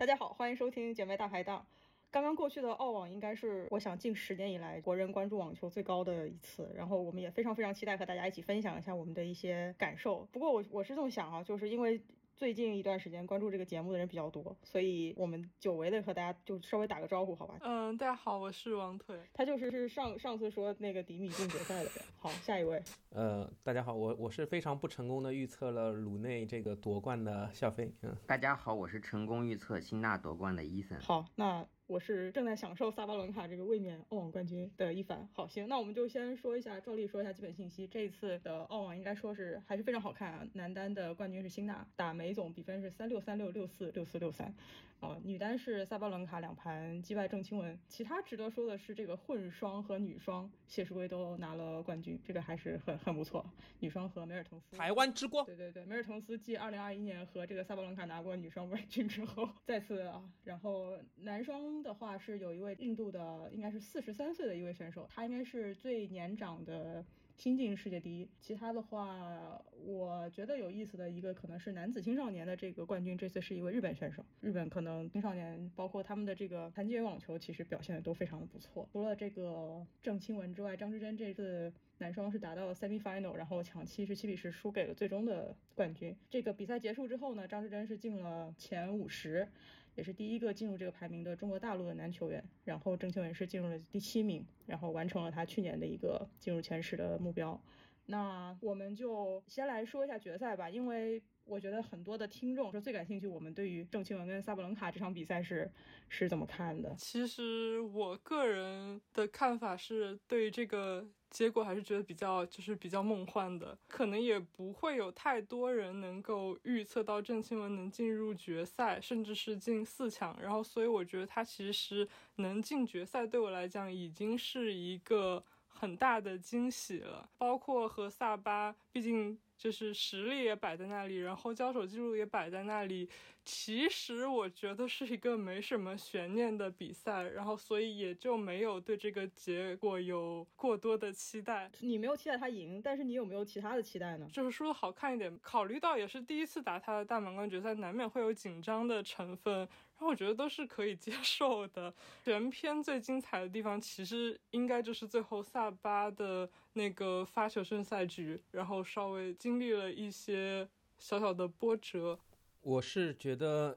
大家好，欢迎收听姐妹大排档。刚刚过去的澳网应该是我想近十年以来国人关注网球最高的一次，然后我们也非常非常期待和大家一起分享一下我们的一些感受。不过我我是这么想啊，就是因为。最近一段时间关注这个节目的人比较多，所以我们久违的和大家就稍微打个招呼，好吧？嗯，大家好，我是王腿，他就是是上上次说那个迪米进决赛的人。好，下一位。呃，大家好，我我是非常不成功的预测了鲁内这个夺冠的小飞。嗯，大家好，我是成功预测辛纳夺冠的伊森。好，那。我是正在享受萨巴伦卡这个卫冕澳网冠军的一凡。好，行，那我们就先说一下，照例说一下基本信息。这一次的澳网应该说是还是非常好看啊。男单的冠军是辛纳，打梅总比分是三六三六六四六四六三。啊，女单是萨巴伦卡两盘击败郑钦文。其他值得说的是，这个混双和女双谢淑薇都拿了冠军，这个还是很很不错。女双和梅尔滕斯，台湾之光。对对对，梅尔滕斯继二零二一年和这个萨巴伦卡拿过女双冠军之后，再次啊。然后男双的话是有一位印度的，应该是四十三岁的一位选手，他应该是最年长的。新晋世界第一，其他的话，我觉得有意思的一个可能是男子青少年的这个冠军，这次是一位日本选手。日本可能青少年包括他们的这个残疾人网球，其实表现的都非常的不错。除了这个郑钦文之外，张之臻这次男双是达到了 semi final，然后抢七十七比十输给了最终的冠军。这个比赛结束之后呢，张之臻是进了前五十。也是第一个进入这个排名的中国大陆的男球员，然后郑钦文是进入了第七名，然后完成了他去年的一个进入前十的目标。那我们就先来说一下决赛吧，因为我觉得很多的听众说最感兴趣，我们对于郑钦文跟萨布伦卡这场比赛是是怎么看的？其实我个人的看法是对这个。结果还是觉得比较就是比较梦幻的，可能也不会有太多人能够预测到郑钦文能进入决赛，甚至是进四强。然后，所以我觉得他其实能进决赛，对我来讲已经是一个很大的惊喜了。包括和萨巴，毕竟。就是实力也摆在那里，然后交手记录也摆在那里。其实我觉得是一个没什么悬念的比赛，然后所以也就没有对这个结果有过多的期待。你没有期待他赢，但是你有没有其他的期待呢？就是输的好看一点，考虑到也是第一次打他的大满贯决赛，难免会有紧张的成分。然后我觉得都是可以接受的。全片最精彩的地方，其实应该就是最后萨巴的那个发球胜赛局，然后稍微经历了一些小小的波折。我是觉得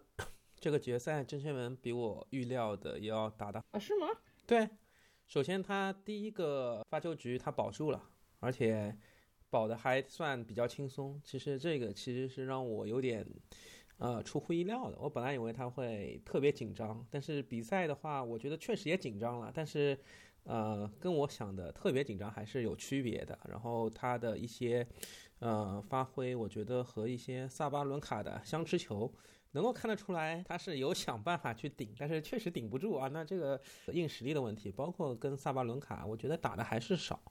这个决赛郑钦文比我预料的要打的啊？是吗？对，首先他第一个发球局他保住了，而且保的还算比较轻松。其实这个其实是让我有点。呃，出乎意料的。我本来以为他会特别紧张，但是比赛的话，我觉得确实也紧张了。但是，呃，跟我想的特别紧张还是有区别的。然后他的一些呃发挥，我觉得和一些萨巴伦卡的相持球，能够看得出来他是有想办法去顶，但是确实顶不住啊。那这个硬实力的问题，包括跟萨巴伦卡，我觉得打的还是少。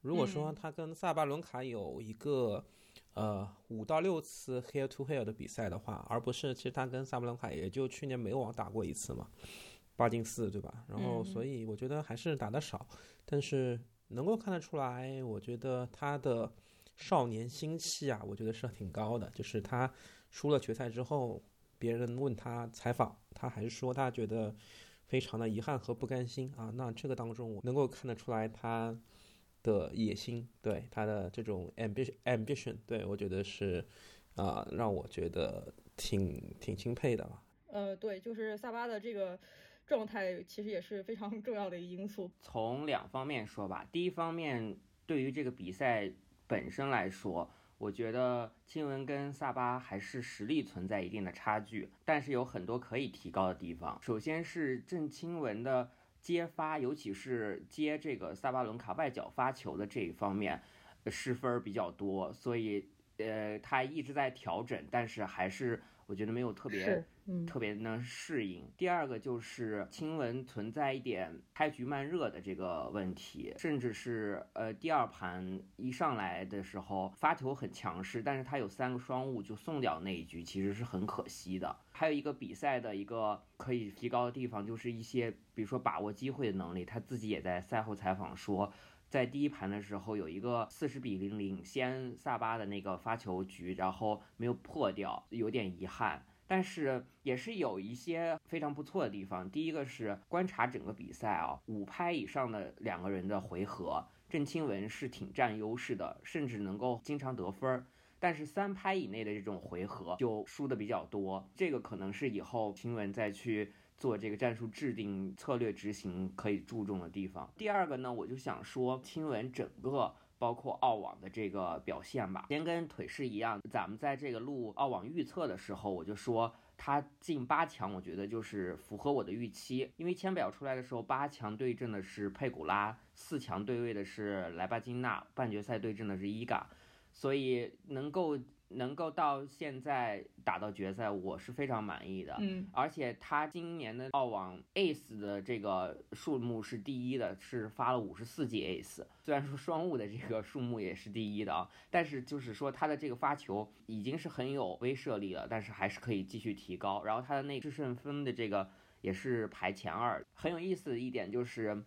如果说他跟萨巴伦卡有一个。呃，五到六次 hair to hair 的比赛的话，而不是其实他跟萨布伦卡也就去年美网打过一次嘛，八进四对吧？然后所以我觉得还是打的少，但是能够看得出来，我觉得他的少年心气啊，我觉得是挺高的。就是他输了决赛之后，别人问他采访，他还是说他觉得非常的遗憾和不甘心啊。那这个当中，我能够看得出来他。的野心，对他的这种 ambition ambition，对我觉得是，啊，让我觉得挺挺钦佩的吧。呃，对，就是萨巴的这个状态，其实也是非常重要的一个因素。从两方面说吧，第一方面，对于这个比赛本身来说，我觉得金文跟萨巴还是实力存在一定的差距，但是有很多可以提高的地方。首先是郑钦文的。接发，尤其是接这个萨巴伦卡外脚发球的这一方面，失分比较多，所以呃，他一直在调整，但是还是我觉得没有特别特别能适应。第二个就是亲文存在一点开局慢热的这个问题，甚至是呃第二盘一上来的时候发球很强势，但是他有三个双误就送掉那一局，其实是很可惜的。还有一个比赛的一个可以提高的地方，就是一些。比如说把握机会的能力，他自己也在赛后采访说，在第一盘的时候有一个四十比零领先萨巴的那个发球局，然后没有破掉，有点遗憾。但是也是有一些非常不错的地方。第一个是观察整个比赛啊，五拍以上的两个人的回合，郑钦文是挺占优势的，甚至能够经常得分儿。但是三拍以内的这种回合就输的比较多，这个可能是以后钦文再去做这个战术制定、策略执行可以注重的地方。第二个呢，我就想说钦文整个。包括澳网的这个表现吧，先跟腿是一样，咱们在这个录澳网预测的时候，我就说他进八强，我觉得就是符合我的预期。因为签表出来的时候，八强对阵的是佩古拉，四强对位的是莱巴金娜，半决赛对阵的是伊嘎，所以能够。能够到现在打到决赛，我是非常满意的。嗯，而且他今年的澳网 ace 的这个数目是第一的，是发了五十四记 ace。虽然说双误的这个数目也是第一的啊，但是就是说他的这个发球已经是很有威慑力了，但是还是可以继续提高。然后他的那制胜分的这个也是排前二。很有意思的一点就是。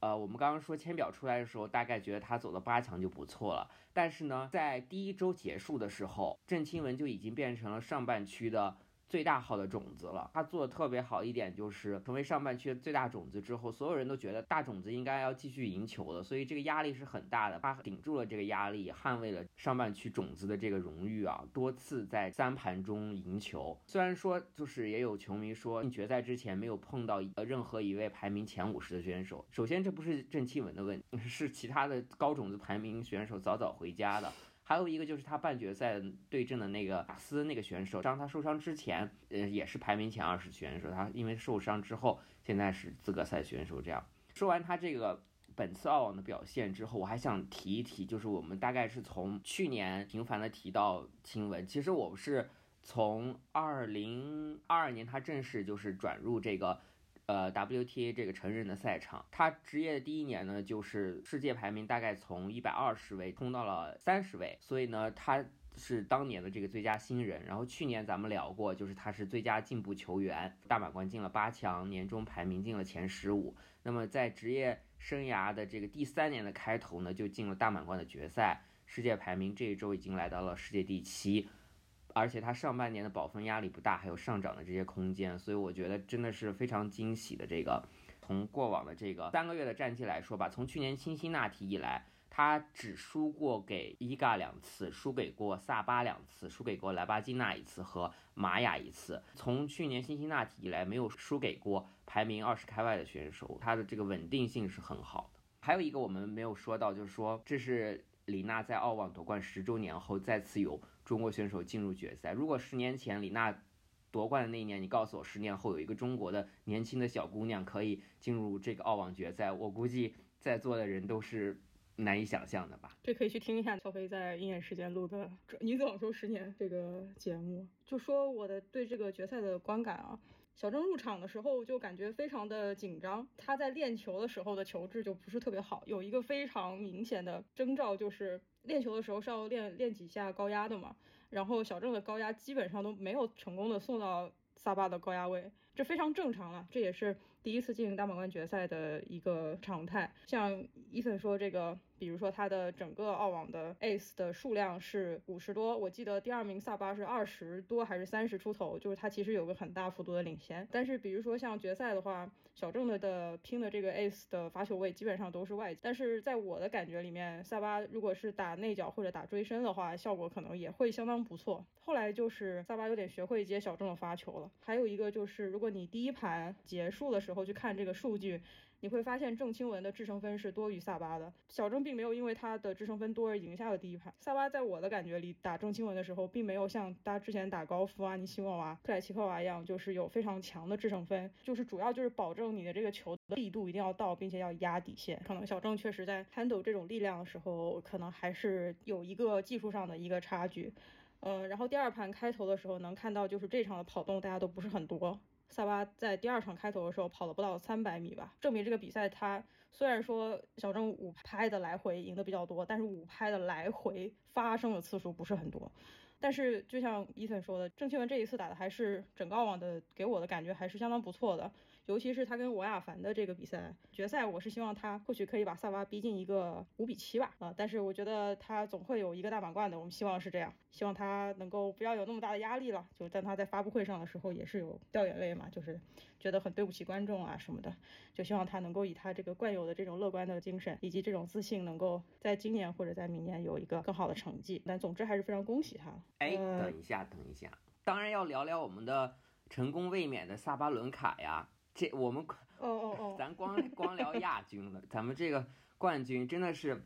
呃，我们刚刚说签表出来的时候，大概觉得他走到八强就不错了。但是呢，在第一周结束的时候，郑钦文就已经变成了上半区的。最大号的种子了，他做的特别好一点就是成为上半区的最大种子之后，所有人都觉得大种子应该要继续赢球了，所以这个压力是很大的。他顶住了这个压力，捍卫了上半区种子的这个荣誉啊，多次在三盘中赢球。虽然说就是也有球迷说决赛之前没有碰到呃任何一位排名前五十的选手，首先这不是郑钦文的问题，是其他的高种子排名选手早早回家的。还有一个就是他半决赛对阵的那个马斯那个选手，当他受伤之前，呃，也是排名前二十选手。他因为受伤之后，现在是资格赛选手。这样说完他这个本次澳网的表现之后，我还想提一提，就是我们大概是从去年频繁的提到新闻，其实我是从二零二二年他正式就是转入这个。呃，WTA 这个成人的赛场，他职业的第一年呢，就是世界排名大概从一百二十位冲到了三十位，所以呢，他是当年的这个最佳新人。然后去年咱们聊过，就是他是最佳进步球员，大满贯进了八强，年终排名进了前十五。那么在职业生涯的这个第三年的开头呢，就进了大满贯的决赛，世界排名这一周已经来到了世界第七。而且他上半年的保分压力不大，还有上涨的这些空间，所以我觉得真的是非常惊喜的。这个从过往的这个三个月的战绩来说吧，从去年辛辛那提以来，他只输过给伊嘎两次，输给过萨巴两次，输给过莱巴金纳一次和玛雅一次。从去年辛辛那提以来，没有输给过排名二十开外的选手，他的这个稳定性是很好的。还有一个我们没有说到，就是说这是李娜在澳网夺冠十周年后再次有。中国选手进入决赛。如果十年前李娜夺冠的那一年，你告诉我十年后有一个中国的年轻的小姑娘可以进入这个澳网决赛，我估计在座的人都是难以想象的吧。这可以去听一下小飞在鹰眼时间录的《女子网球十年》这个节目。就说我的对这个决赛的观感啊，小郑入场的时候就感觉非常的紧张，他在练球的时候的球质就不是特别好，有一个非常明显的征兆就是。练球的时候是要练练几下高压的嘛，然后小郑的高压基本上都没有成功的送到萨巴的高压位，这非常正常了，这也是第一次进行大满贯决赛的一个常态。像伊森说这个。比如说他的整个澳网的 ace 的数量是五十多，我记得第二名萨巴是二十多还是三十出头，就是他其实有个很大幅度的领先。但是比如说像决赛的话，小郑的的拼的这个 ace 的发球位基本上都是外，但是在我的感觉里面，萨巴如果是打内角或者打追身的话，效果可能也会相当不错。后来就是萨巴有点学会接小郑的发球了。还有一个就是如果你第一盘结束的时候去看这个数据。你会发现郑钦文的制胜分是多于萨巴的，小郑并没有因为他的制胜分多而赢下了第一盘。萨巴在我的感觉里打郑钦文的时候，并没有像他之前打高夫啊、尼西莫娃、克莱奇科娃一样，就是有非常强的制胜分，就是主要就是保证你的这个球的力度一定要到，并且要压底线。可能小郑确实在 handle 这种力量的时候，可能还是有一个技术上的一个差距。嗯，然后第二盘开头的时候能看到，就是这场的跑动大家都不是很多。萨巴在第二场开头的时候跑了不到三百米吧，证明这个比赛他虽然说小郑五拍的来回赢的比较多，但是五拍的来回发生的次数不是很多。但是就像伊森说的，郑钦文这一次打的还是整个澳网的，给我的感觉还是相当不错的。尤其是他跟王亚凡的这个比赛决赛，我是希望他或许可以把萨巴逼进一个五比七吧，啊，但是我觉得他总会有一个大满贯的，我们希望是这样，希望他能够不要有那么大的压力了。就但他在发布会上的时候也是有掉眼泪嘛，就是觉得很对不起观众啊什么的，就希望他能够以他这个惯有的这种乐观的精神以及这种自信，能够在今年或者在明年有一个更好的成绩。但总之还是非常恭喜他。哎，等一下，等一下，当然要聊聊我们的成功卫冕的萨巴伦卡呀。这我们哦哦哦，咱光光聊亚军了，咱们这个冠军真的是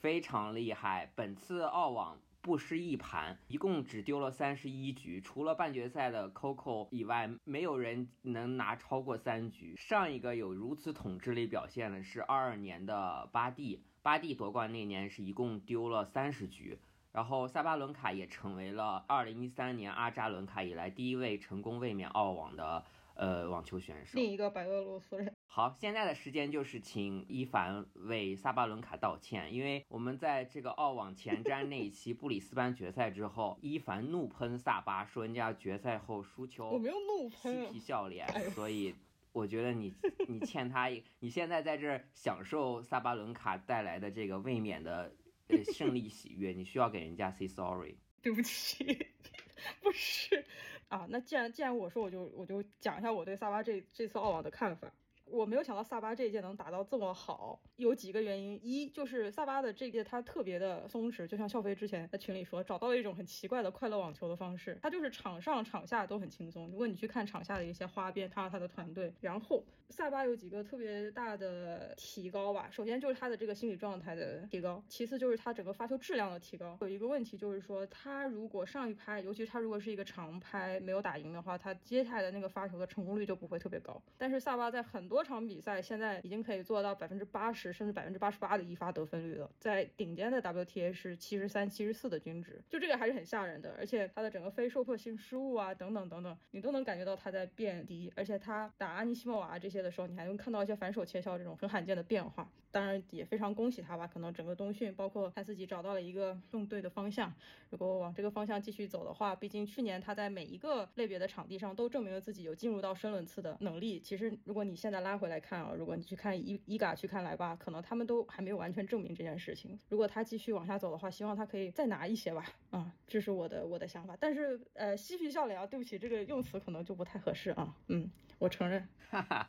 非常厉害。本次澳网不失一盘，一共只丢了三十一局，除了半决赛的 Coco 以外，没有人能拿超过三局。上一个有如此统治力表现的是二二年的巴蒂，巴蒂夺冠那年是一共丢了三十局。然后萨巴伦卡也成为了二零一三年阿扎伦卡以来第一位成功卫冕澳网的。呃，网球选手，另一个白俄罗斯人。好，现在的时间就是请伊凡为萨巴伦卡道歉，因为我们在这个澳网前瞻那一期布里斯班决赛之后，伊凡怒喷萨巴，说人家决赛后输球，我没有怒喷，嬉皮笑脸，所以我觉得你你欠他一，你现在在这享受萨巴伦卡带来的这个卫冕的呃胜利喜悦，你需要给人家 say sorry，对不起，不是。啊，那既然既然我说，我就我就讲一下我对萨巴这这次澳网的看法。我没有想到萨巴这一届能打到这么好，有几个原因。一就是萨巴的这届他特别的松弛，就像笑飞之前在群里说，找到了一种很奇怪的快乐网球的方式。他就是场上场下都很轻松。如果你去看场下的一些花边，他和他的团队，然后萨巴有几个特别大的提高吧。首先就是他的这个心理状态的提高，其次就是他整个发球质量的提高。有一个问题就是说，他如果上一拍，尤其他如果是一个长拍没有打赢的话，他接下来的那个发球的成功率就不会特别高。但是萨巴在很多这场比赛现在已经可以做到百分之八十甚至百分之八十八的一发得分率了，在顶尖的 WTA 是七十三、七十四的均值，就这个还是很吓人的。而且他的整个非受迫性失误啊等等等等，你都能感觉到他在变低。而且他打阿尼西莫娃这些的时候，你还能看到一些反手切削这种很罕见的变化。当然也非常恭喜他吧，可能整个冬训包括他自己找到了一个更对的方向。如果往这个方向继续走的话，毕竟去年他在每一个类别的场地上都证明了自己有进入到深轮次的能力。其实如果你现在拉回来看，啊，如果你去看伊伊嘎，去看莱巴，可能他们都还没有完全证明这件事情。如果他继续往下走的话，希望他可以再拿一些吧。啊，这是我的我的想法。但是呃，嬉皮笑脸啊，对不起，这个用词可能就不太合适啊。嗯，我承认。哈哈，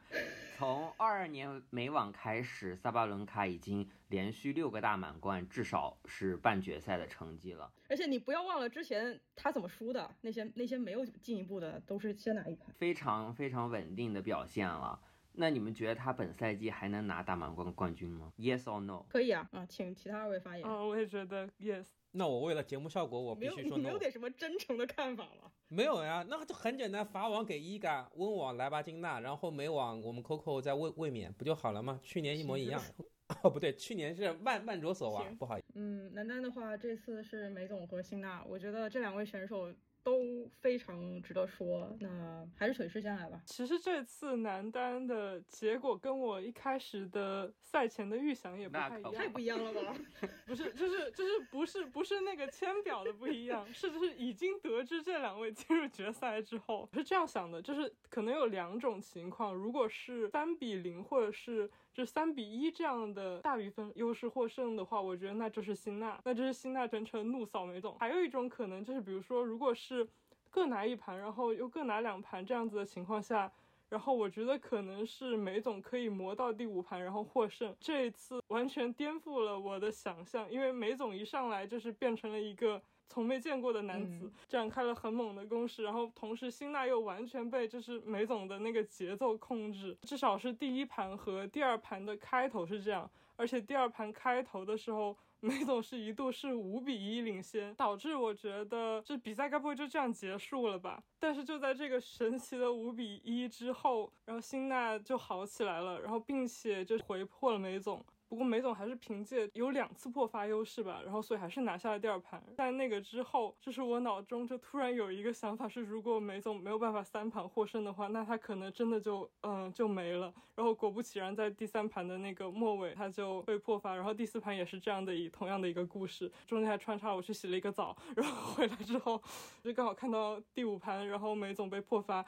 从二二年美网开始，萨巴伦卡已经连续六个大满贯，至少是半决赛的成绩了。而且你不要忘了之前他怎么输的，那些那些没有进一步的都是先拿一盘，非常非常稳定的表现了。那你们觉得他本赛季还能拿大满贯冠军吗？Yes or no？可以啊，啊，请其他二位发言。啊，我也觉得 yes。那我为了节目效果，我必须说 no。没有点什么真诚的看法吗？没有呀，那就很简单，法网给伊嘎，温网莱巴金娜，然后美网我们 Coco 在卫卫冕，不就好了吗？去年一模一样。哦，不对，去年是万万卓索娃，不好意思。嗯，男单的话，这次是梅总和辛娜，我觉得这两位选手。都非常值得说，那还是腿师先来吧。其实这次男单的结果跟我一开始的赛前的预想也不太一样，太不一样了吧？不是，就是就是不是不是那个签表的不一样，是就是已经得知这两位进入决赛之后，是这样想的，就是可能有两种情况，如果是三比零或者是。就三比一这样的大比分优势获胜的话，我觉得那就是辛纳，那就是辛纳全程怒扫梅总。还有一种可能就是，比如说，如果是各拿一盘，然后又各拿两盘这样子的情况下，然后我觉得可能是梅总可以磨到第五盘然后获胜。这一次完全颠覆了我的想象，因为梅总一上来就是变成了一个。从没见过的男子展开了很猛的攻势，然后同时辛纳又完全被就是梅总的那个节奏控制，至少是第一盘和第二盘的开头是这样，而且第二盘开头的时候，梅总是一度是五比一领先，导致我觉得这比赛该不会就这样结束了吧？但是就在这个神奇的五比一之后，然后辛纳就好起来了，然后并且就回破了梅总。不过梅总还是凭借有两次破发优势吧，然后所以还是拿下了第二盘。在那个之后，就是我脑中就突然有一个想法是，如果梅总没有办法三盘获胜的话，那他可能真的就嗯就没了。然后果不其然，在第三盘的那个末尾，他就被破发。然后第四盘也是这样的一同样的一个故事，中间还穿插我去洗了一个澡，然后回来之后 就刚好看到第五盘，然后梅总被破发。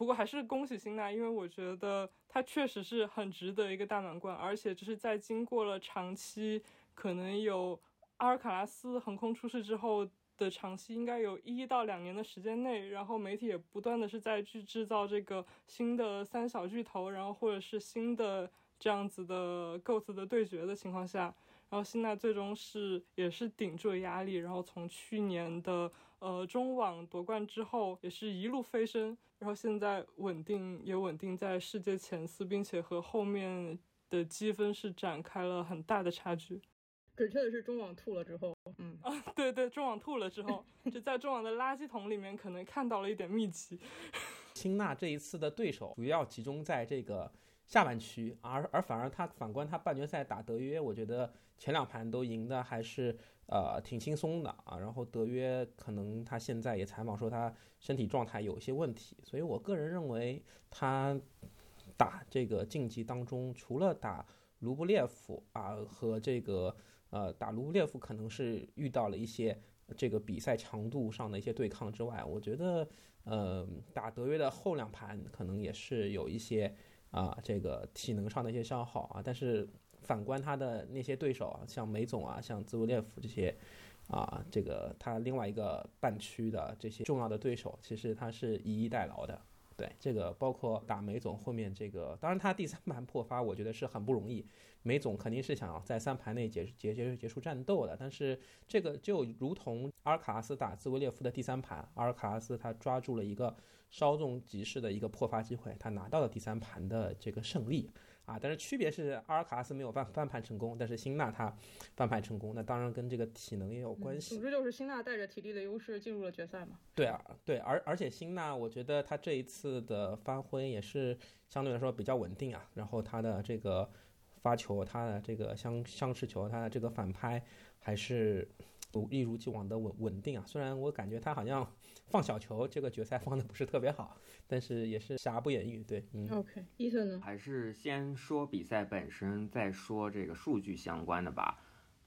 不过还是恭喜辛纳，因为我觉得他确实是很值得一个大满贯，而且就是在经过了长期可能有阿尔卡拉斯横空出世之后的长期，应该有一到两年的时间内，然后媒体也不断的是在去制造这个新的三小巨头，然后或者是新的这样子的构思的对决的情况下，然后辛纳最终是也是顶住了压力，然后从去年的。呃，中网夺冠之后也是一路飞升，然后现在稳定也稳定在世界前四，并且和后面的积分是展开了很大的差距。准确的是中网吐了之后，嗯啊，对对，中网吐了之后，就在中网的垃圾桶里面可能看到了一点秘籍。辛纳这一次的对手主要集中在这个下半区，而而反而他反观他半决赛打德约，我觉得前两盘都赢的还是。呃，挺轻松的啊。然后德约可能他现在也采访说他身体状态有一些问题，所以我个人认为他打这个竞技当中，除了打卢布列夫啊和这个呃打卢布列夫可能是遇到了一些这个比赛强度上的一些对抗之外，我觉得呃打德约的后两盘可能也是有一些啊这个体能上的一些消耗啊，但是。反观他的那些对手啊，像梅总啊，像兹维列夫这些，啊，这个他另外一个半区的这些重要的对手，其实他是以逸待劳的。对，这个包括打梅总后面这个，当然他第三盘破发，我觉得是很不容易。梅总肯定是想要在三盘内结结结结束战斗的，但是这个就如同阿尔卡拉斯打兹维列夫的第三盘，阿尔卡拉斯他抓住了一个稍纵即逝的一个破发机会，他拿到了第三盘的这个胜利。啊，但是区别是阿尔卡拉斯没有翻翻盘成功，但是辛纳他翻盘成功，那当然跟这个体能也有关系。总之就是辛纳带着体力的优势进入了决赛嘛。对啊，对，而而且辛纳，我觉得他这一次的发挥也是相对来说比较稳定啊，然后他的这个发球，他的这个相相持球，他的这个反拍还是。一如既往的稳稳定啊，虽然我感觉他好像放小球，这个决赛放的不是特别好，但是也是瑕不掩瑜。对，嗯，OK，伊森呢？还是先说比赛本身，再说这个数据相关的吧。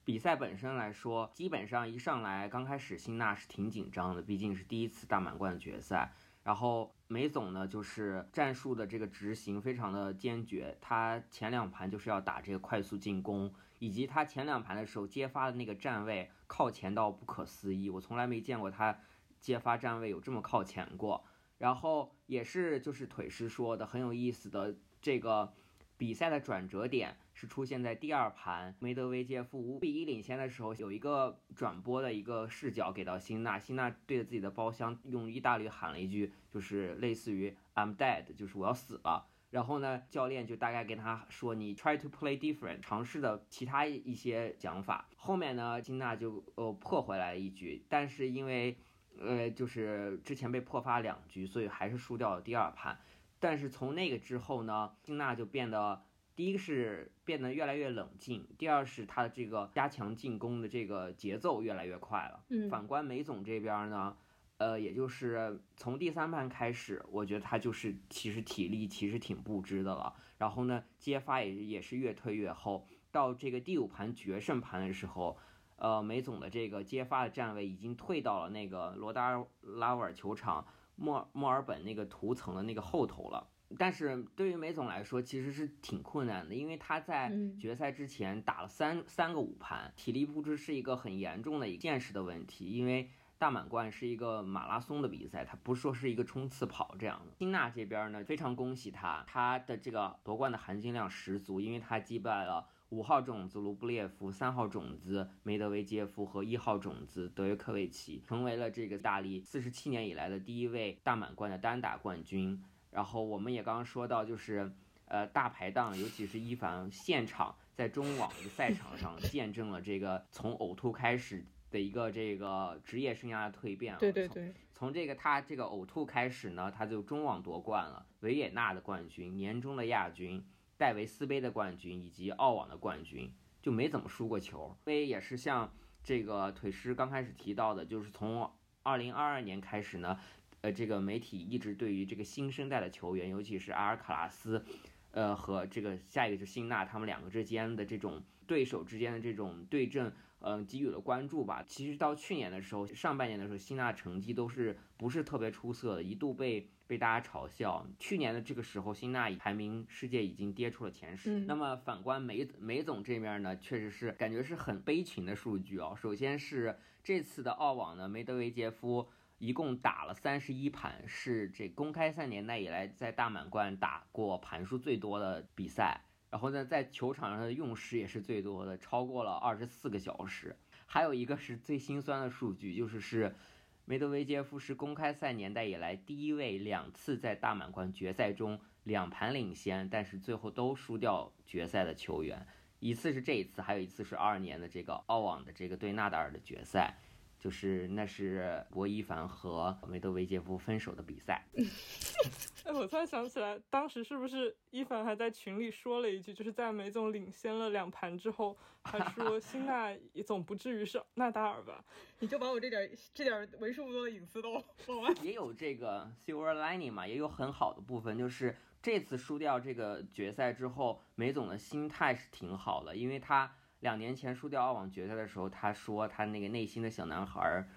比赛本身来说，基本上一上来刚开始，辛纳是挺紧张的，毕竟是第一次大满贯决赛。然后梅总呢，就是战术的这个执行非常的坚决，他前两盘就是要打这个快速进攻。以及他前两盘的时候接发的那个站位靠前到不可思议，我从来没见过他接发站位有这么靠前过。然后也是就是腿师说的很有意思的，这个比赛的转折点是出现在第二盘，梅德韦杰夫五比一领先的时候，有一个转播的一个视角给到辛纳，辛纳对着自己的包厢用意大利喊了一句，就是类似于 I'm dead，就是我要死了。然后呢，教练就大概跟他说：“你 try to play different，尝试的其他一些讲法。”后面呢，金娜就呃破回来一局，但是因为呃就是之前被破发两局，所以还是输掉了第二盘。但是从那个之后呢，金娜就变得第一个是变得越来越冷静，第二是他的这个加强进攻的这个节奏越来越快了。嗯，反观梅总这边呢。呃，也就是从第三盘开始，我觉得他就是其实体力其实挺不支的了。然后呢，接发也也是越退越后。到这个第五盘决胜盘的时候，呃，梅总的这个接发的站位已经退到了那个罗达拉瓦尔球场墨墨尔本那个图层的那个后头了。但是对于梅总来说，其实是挺困难的，因为他在决赛之前打了三三个五盘，体力不支是一个很严重的一个现实的问题，因为。大满贯是一个马拉松的比赛，它不是说是一个冲刺跑这样的。辛纳这边呢，非常恭喜他，他的这个夺冠的含金量十足，因为他击败了五号种子卢布列夫、三号种子梅德韦杰夫和一号种子德约科维奇，成为了这个意大利四十七年以来的第一位大满贯的单打冠军。然后我们也刚刚说到，就是呃大排档，尤其是一凡现场在中网的赛场上 见证了这个从呕吐开始。的一个这个职业生涯的蜕变，对对对，从这个他这个呕吐开始呢，他就中网夺冠了，维也纳的冠军，年终的亚军，戴维斯杯的冠军以及澳网的冠军，就没怎么输过球。所以也是像这个腿师刚开始提到的，就是从二零二二年开始呢，呃，这个媒体一直对于这个新生代的球员，尤其是阿尔卡拉斯，呃，和这个下一个是辛纳，他们两个之间的这种对手之间的这种对阵。嗯，给予了关注吧。其实到去年的时候，上半年的时候，辛纳成绩都是不是特别出色的，一度被被大家嘲笑。去年的这个时候，辛纳排名世界已经跌出了前十。那么反观梅梅总这面呢，确实是感觉是很悲情的数据哦。首先是这次的澳网呢，梅德韦杰夫一共打了三十一盘，是这公开赛年代以来在大满贯打过盘数最多的比赛。然后呢，在球场上的用时也是最多的，超过了二十四个小时。还有一个是最心酸的数据，就是是梅德韦杰夫是公开赛年代以来第一位两次在大满贯决赛中两盘领先，但是最后都输掉决赛的球员。一次是这一次，还有一次是二二年的这个澳网的这个对纳达尔的决赛。就是那是博伊凡和梅德韦杰夫分手的比赛。哎，我突然想起来，当时是不是伊凡还在群里说了一句，就是在梅总领先了两盘之后，还说辛纳也总不至于是纳达尔吧？你就把我这点这点为数不多的隐私都说完。也有这个 silver lining 嘛，也有很好的部分，就是这次输掉这个决赛之后，梅总的心态是挺好的，因为他。两年前输掉澳网决赛的时候，他说他那个内心的小男孩儿，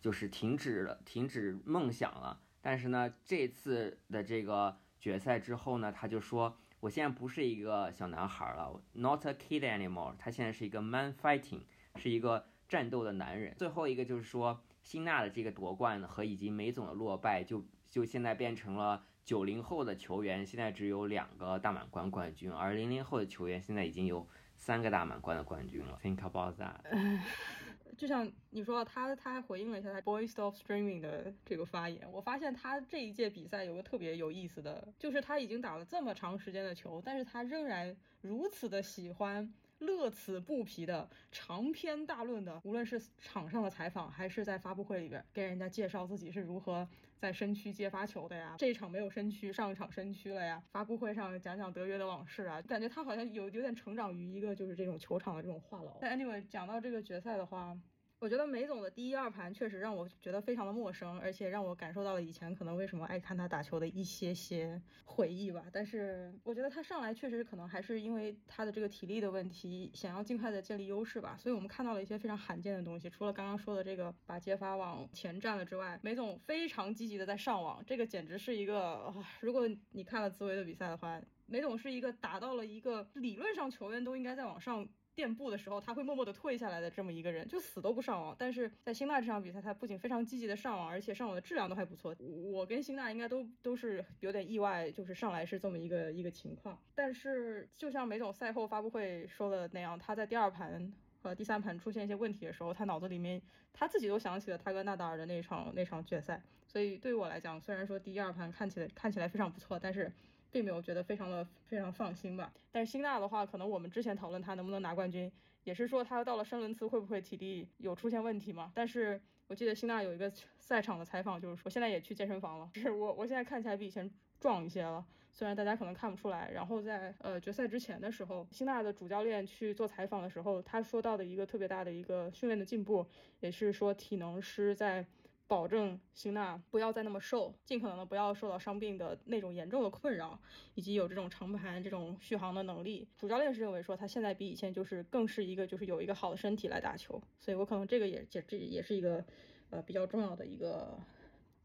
就是停止了，停止梦想了。但是呢，这次的这个决赛之后呢，他就说，我现在不是一个小男孩了，not a kid anymore。他现在是一个 man fighting，是一个战斗的男人。最后一个就是说，辛纳的这个夺冠和以及梅总的落败，就就现在变成了九零后的球员现在只有两个大满贯冠军，而零零后的球员现在已经有。三个大满贯的冠军了，Think about that。就像你说，他他还回应了一下他 Boy Stop Streaming 的这个发言。我发现他这一届比赛有个特别有意思的，就是他已经打了这么长时间的球，但是他仍然如此的喜欢。乐此不疲的长篇大论的，无论是场上的采访，还是在发布会里边给人家介绍自己是如何在身躯接发球的呀，这一场没有身躯，上一场身躯了呀，发布会上讲讲德约的往事啊，感觉他好像有有点成长于一个就是这种球场的这种话痨。但 anyway 讲到这个决赛的话。我觉得梅总的第一二盘确实让我觉得非常的陌生，而且让我感受到了以前可能为什么爱看他打球的一些些回忆吧。但是我觉得他上来确实可能还是因为他的这个体力的问题，想要尽快的建立优势吧。所以我们看到了一些非常罕见的东西，除了刚刚说的这个把接发往前站了之外，梅总非常积极的在上网，这个简直是一个，如果你看了兹维的比赛的话，梅总是一个达到了一个理论上球员都应该在往上。垫步的时候，他会默默地退下来的这么一个人，就死都不上网。但是在辛纳这场比赛，他不仅非常积极的上网，而且上网的质量都还不错。我跟辛纳应该都都是有点意外，就是上来是这么一个一个情况。但是就像梅总赛后发布会说的那样，他在第二盘和第三盘出现一些问题的时候，他脑子里面他自己都想起了他跟纳达尔的那场那场决赛。所以对于我来讲，虽然说第一二盘看起来看起来非常不错，但是。并没有觉得非常的非常放心吧，但是辛纳的话，可能我们之前讨论他能不能拿冠军，也是说他到了深伦茨会不会体力有出现问题嘛？但是我记得辛纳有一个赛场的采访，就是说现在也去健身房了，是我我现在看起来比以前壮一些了，虽然大家可能看不出来。然后在呃决赛之前的时候，辛纳的主教练去做采访的时候，他说到的一个特别大的一个训练的进步，也是说体能师在。保证辛娜不要再那么瘦，尽可能的不要受到伤病的那种严重的困扰，以及有这种长盘这种续航的能力。主教练是认为说他现在比以前就是更是一个就是有一个好的身体来打球，所以我可能这个也这这也是一个呃比较重要的一个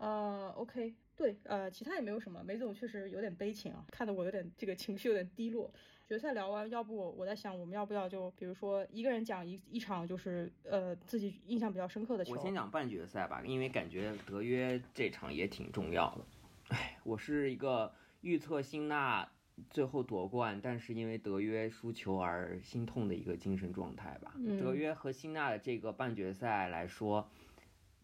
呃 OK 对呃其他也没有什么。梅总确实有点悲情啊，看得我有点这个情绪有点低落。决赛聊完，要不我在想，我们要不要就比如说一个人讲一一场，就是呃自己印象比较深刻的球。我先讲半决赛吧，因为感觉德约这场也挺重要的。哎，我是一个预测辛纳最后夺冠，但是因为德约输球而心痛的一个精神状态吧。德约和辛纳的这个半决赛来说，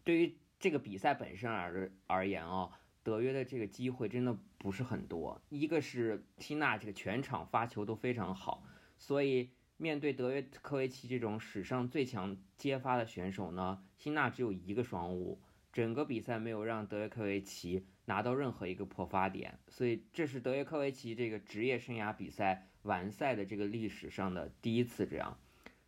对于这个比赛本身而而言哦。德约的这个机会真的不是很多，一个是辛纳这个全场发球都非常好，所以面对德约科维奇这种史上最强接发的选手呢，辛纳只有一个双误，整个比赛没有让德约科维奇拿到任何一个破发点，所以这是德约科维奇这个职业生涯比赛完赛的这个历史上的第一次这样。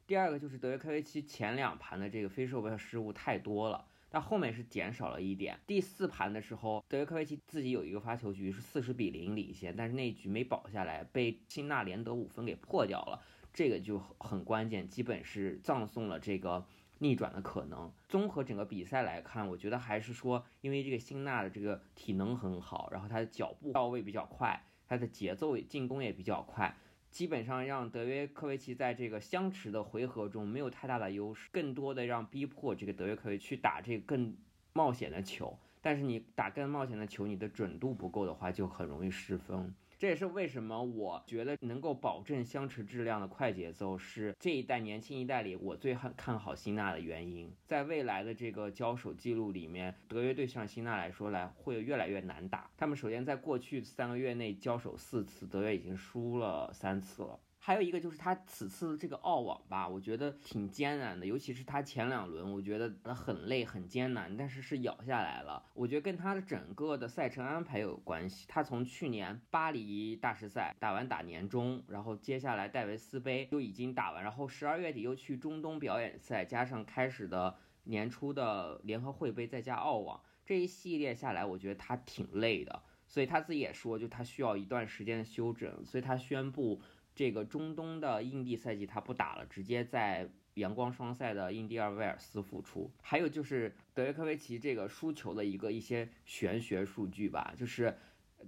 第二个就是德约科维奇前两盘的这个非射位失误太多了，但后面是减少了一点。第四盘的时候，德约科维奇自己有一个发球局是四十比零领先，但是那一局没保下来，被辛纳连得五分给破掉了，这个就很关键，基本是葬送了这个。逆转的可能。综合整个比赛来看，我觉得还是说，因为这个辛纳的这个体能很好，然后他的脚步到位比较快，他的节奏进攻也比较快，基本上让德约科维奇在这个相持的回合中没有太大的优势，更多的让逼迫这个德约科维奇去打这个更冒险的球。但是你打更冒险的球，你的准度不够的话，就很容易失分。这也是为什么我觉得能够保证相持质量的快节奏是这一代年轻一代里我最看看好辛纳的原因。在未来的这个交手记录里面，德约对上辛纳来说来会越来越难打。他们首先在过去三个月内交手四次，德约已经输了三次了。还有一个就是他此次这个澳网吧，我觉得挺艰难的，尤其是他前两轮，我觉得很累很艰难，但是是咬下来了。我觉得跟他的整个的赛程安排有关系。他从去年巴黎大师赛打完打年终，然后接下来戴维斯杯就已经打完，然后十二月底又去中东表演赛，加上开始的年初的联合会杯，再加澳网这一系列下来，我觉得他挺累的。所以他自己也说，就他需要一段时间的休整，所以他宣布。这个中东的印地赛季他不打了，直接在阳光双赛的印第尔威尔斯复出。还有就是德约科维奇这个输球的一个一些玄学数据吧，就是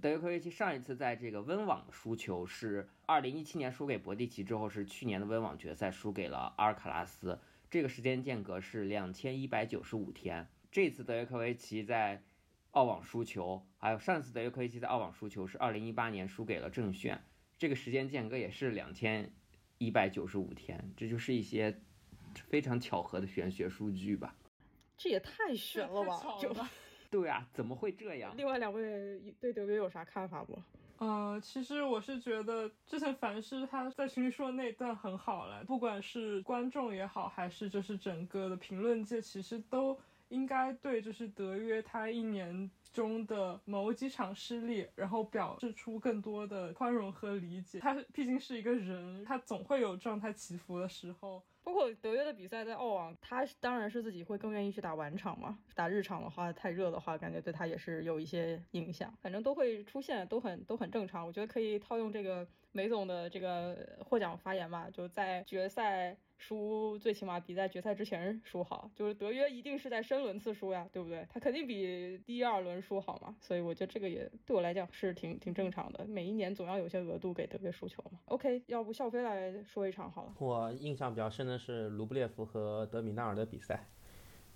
德约科维奇上一次在这个温网输球是二零一七年输给博蒂奇之后，是去年的温网决赛输给了阿尔卡拉斯，这个时间间隔是两千一百九十五天。这次德约科维奇在澳网输球，还有上次德约科维奇在澳网输球是二零一八年输给了郑炫。这个时间间隔也是两千一百九十五天，这就是一些非常巧合的玄学数据吧。这也太玄了吧！就对啊，怎么会这样？另外两位对德约有啥看法不？呃，其实我是觉得之前凡是他在群里说的那段很好了，不管是观众也好，还是就是整个的评论界，其实都应该对就是德约他一年。中的某几场失利，然后表示出更多的宽容和理解。他毕竟是一个人，他总会有状态起伏的时候。包括德约的比赛在澳网，他当然是自己会更愿意去打晚场嘛。打日场的话，太热的话，感觉对他也是有一些影响。反正都会出现，都很都很正常。我觉得可以套用这个梅总的这个获奖发言嘛，就在决赛。输最起码比在决赛之前输好，就是德约一定是在深轮次输呀，对不对？他肯定比第二轮输好嘛，所以我觉得这个也对我来讲是挺挺正常的。每一年总要有些额度给德约输球嘛。OK，要不笑飞来说一场好了。我印象比较深的是卢布列夫和德米纳尔的比赛，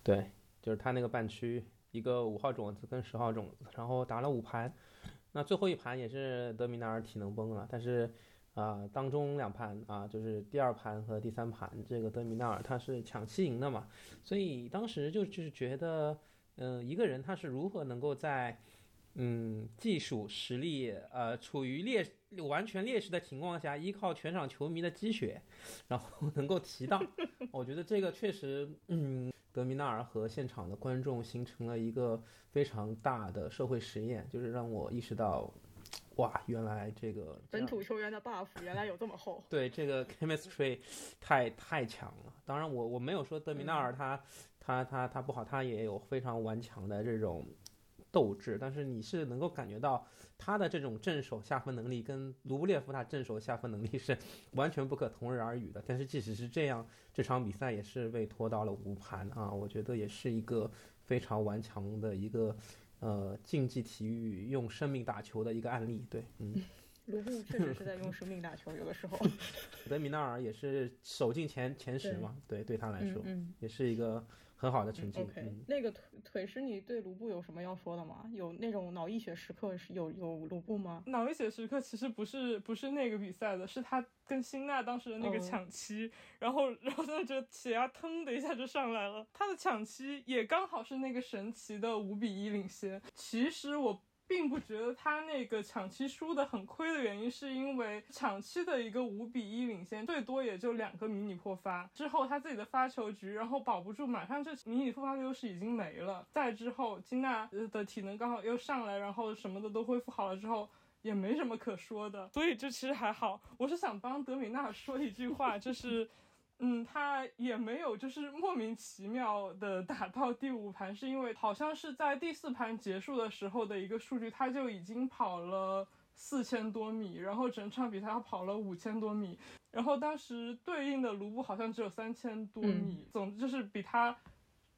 对，就是他那个半区一个五号种子跟十号种子，然后打了五盘，那最后一盘也是德米纳尔体能崩了，但是。啊，当中两盘啊，就是第二盘和第三盘，这个德米纳尔他是抢七赢的嘛，所以当时就就是觉得，嗯，一个人他是如何能够在，嗯，技术实力呃处于劣完全劣势的情况下，依靠全场球迷的积雪，然后能够提档，我觉得这个确实，嗯，德米纳尔和现场的观众形成了一个非常大的社会实验，就是让我意识到。哇，原来这个本土球员的 buff 原来有这么厚。对，这个 chemistry 太太强了。当然，我我没有说德米纳尔他他他他不好，他也有非常顽强的这种斗志。但是你是能够感觉到他的这种正手下分能力跟卢布列夫他正手下分能力是完全不可同日而语的。但是即使是这样，这场比赛也是被拖到了五盘啊，我觉得也是一个非常顽强的一个。呃，竞技体育用生命打球的一个案例，对，嗯，卢布确实是在用生命打球，有的时候。德米纳尔也是守进前前十嘛，对，对他来说，也是一个。很好的成绩。OK，那个腿腿是，你对卢布有什么要说的吗？有那种脑溢血时刻是有有卢布吗？脑溢血时刻其实不是不是那个比赛的，是他跟辛纳当时的那个抢七，然后然后他觉得血压腾的一下就上来了。他的抢七也刚好是那个神奇的五比一领先。其实我并不觉得他那个抢七输的很亏的原因，是因为抢七的一个五比一领先，最多也就两个迷你破发，之后他自己的发球局，然后保不住，马上这迷你破发的优势已经没了。再之后金娜的体能刚好又上来，然后什么的都恢复好了之后。也没什么可说的，所以这其实还好。我是想帮德米娜说一句话，就是，嗯，他也没有就是莫名其妙的打到第五盘，是因为好像是在第四盘结束的时候的一个数据，他就已经跑了四千多米，然后整场比赛他跑了五千多米，然后当时对应的卢布好像只有三千多米，总之就是比他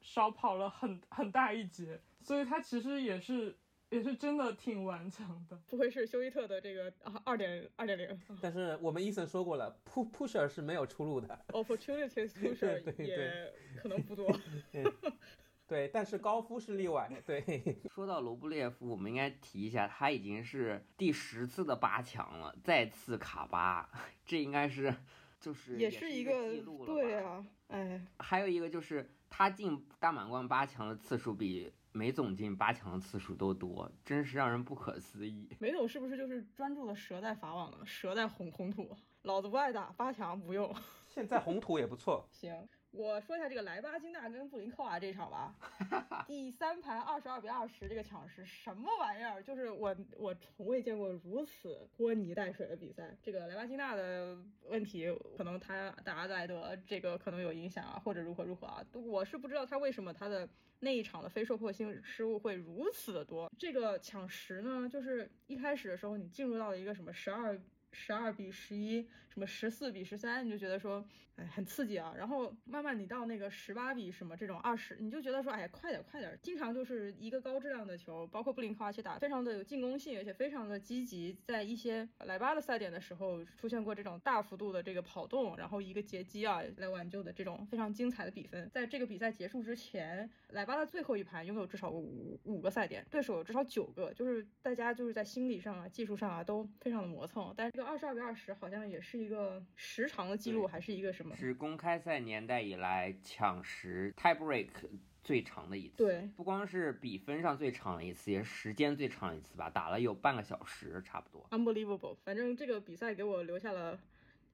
少跑了很很大一截，所以他其实也是。也是真的挺顽强的，不会是休伊特的这个二点二点零。但是我们伊森说过了，push pusher 是没有出路的，opportunities pusher 也可能不多。对，但是高夫是例外。对，说到罗布列夫，我们应该提一下，他已经是第十次的八强了，再次卡八，这应该是就是也是一个记录了。对啊，哎，还有一个就是他进大满贯八强的次数比。梅总进八强的次数都多，真是让人不可思议。梅总是不是就是专注的蛇在法网了，蛇在红红土？老子不爱打八强，不用。现在红土也不错。行。我说一下这个莱巴金娜跟布林克娃这场吧。第三盘二十二比二十，这个抢十什么玩意儿？就是我我从未见过如此拖泥带水的比赛。这个莱巴金娜的问题，可能他打阿莱德这个可能有影响啊，或者如何如何啊，我是不知道他为什么他的那一场的非受迫性失误会如此的多。这个抢十呢，就是一开始的时候你进入到了一个什么十二。十二比十一，什么十四比十三，你就觉得说，哎，很刺激啊。然后慢慢你到那个十八比什么这种二十，你就觉得说，哎，快点快点。经常就是一个高质量的球，包括布林科娃其实打非常的有进攻性，而且非常的积极。在一些莱巴的赛点的时候，出现过这种大幅度的这个跑动，然后一个截击啊来挽救的这种非常精彩的比分。在这个比赛结束之前，莱巴的最后一盘拥有至少五五个赛点，对手有至少九个，就是大家就是在心理上啊、技术上啊都非常的磨蹭，但是。二十二比二十好像也是一个时长的记录，还是一个什么？是公开赛年代以来抢时 tie break 最长的一次。对，不光是比分上最长的一次，也是时间最长一次吧，打了有半个小时差不多。Unbelievable，反正这个比赛给我留下了。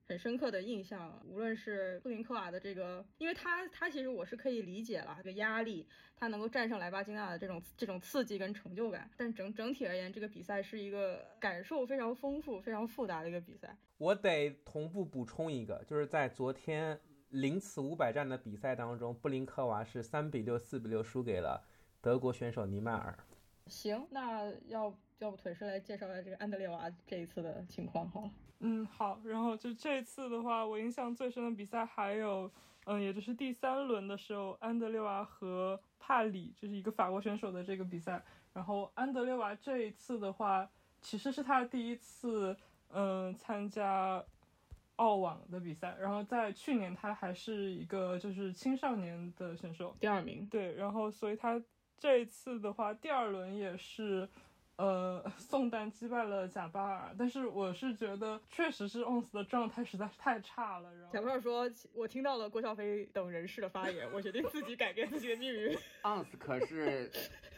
很深刻的印象，无论是布林科瓦的这个，因为他他其实我是可以理解了这个压力，他能够战胜莱巴金娜的这种这种刺激跟成就感，但整整体而言，这个比赛是一个感受非常丰富、非常复杂的一个比赛。我得同步补充一个，就是在昨天零次五百战的比赛当中，布林科娃是三比六、四比六输给了德国选手尼迈尔。行，那要要不腿师来介绍一下这个安德烈娃这一次的情况好了。嗯，好，然后就这次的话，我印象最深的比赛还有，嗯，也就是第三轮的时候，安德烈娃和帕里，就是一个法国选手的这个比赛。然后安德烈娃这一次的话，其实是他第一次，嗯，参加澳网的比赛。然后在去年他还是一个就是青少年的选手，第二名。对，然后所以他这一次的话，第二轮也是。呃，宋丹击败了贾巴尔，但是我是觉得确实是 ONS 的状态实在是太差了。然后贾巴尔说：“我听到了郭笑飞等人士的发言，我决定自己改变自己的命运。”ONS 可是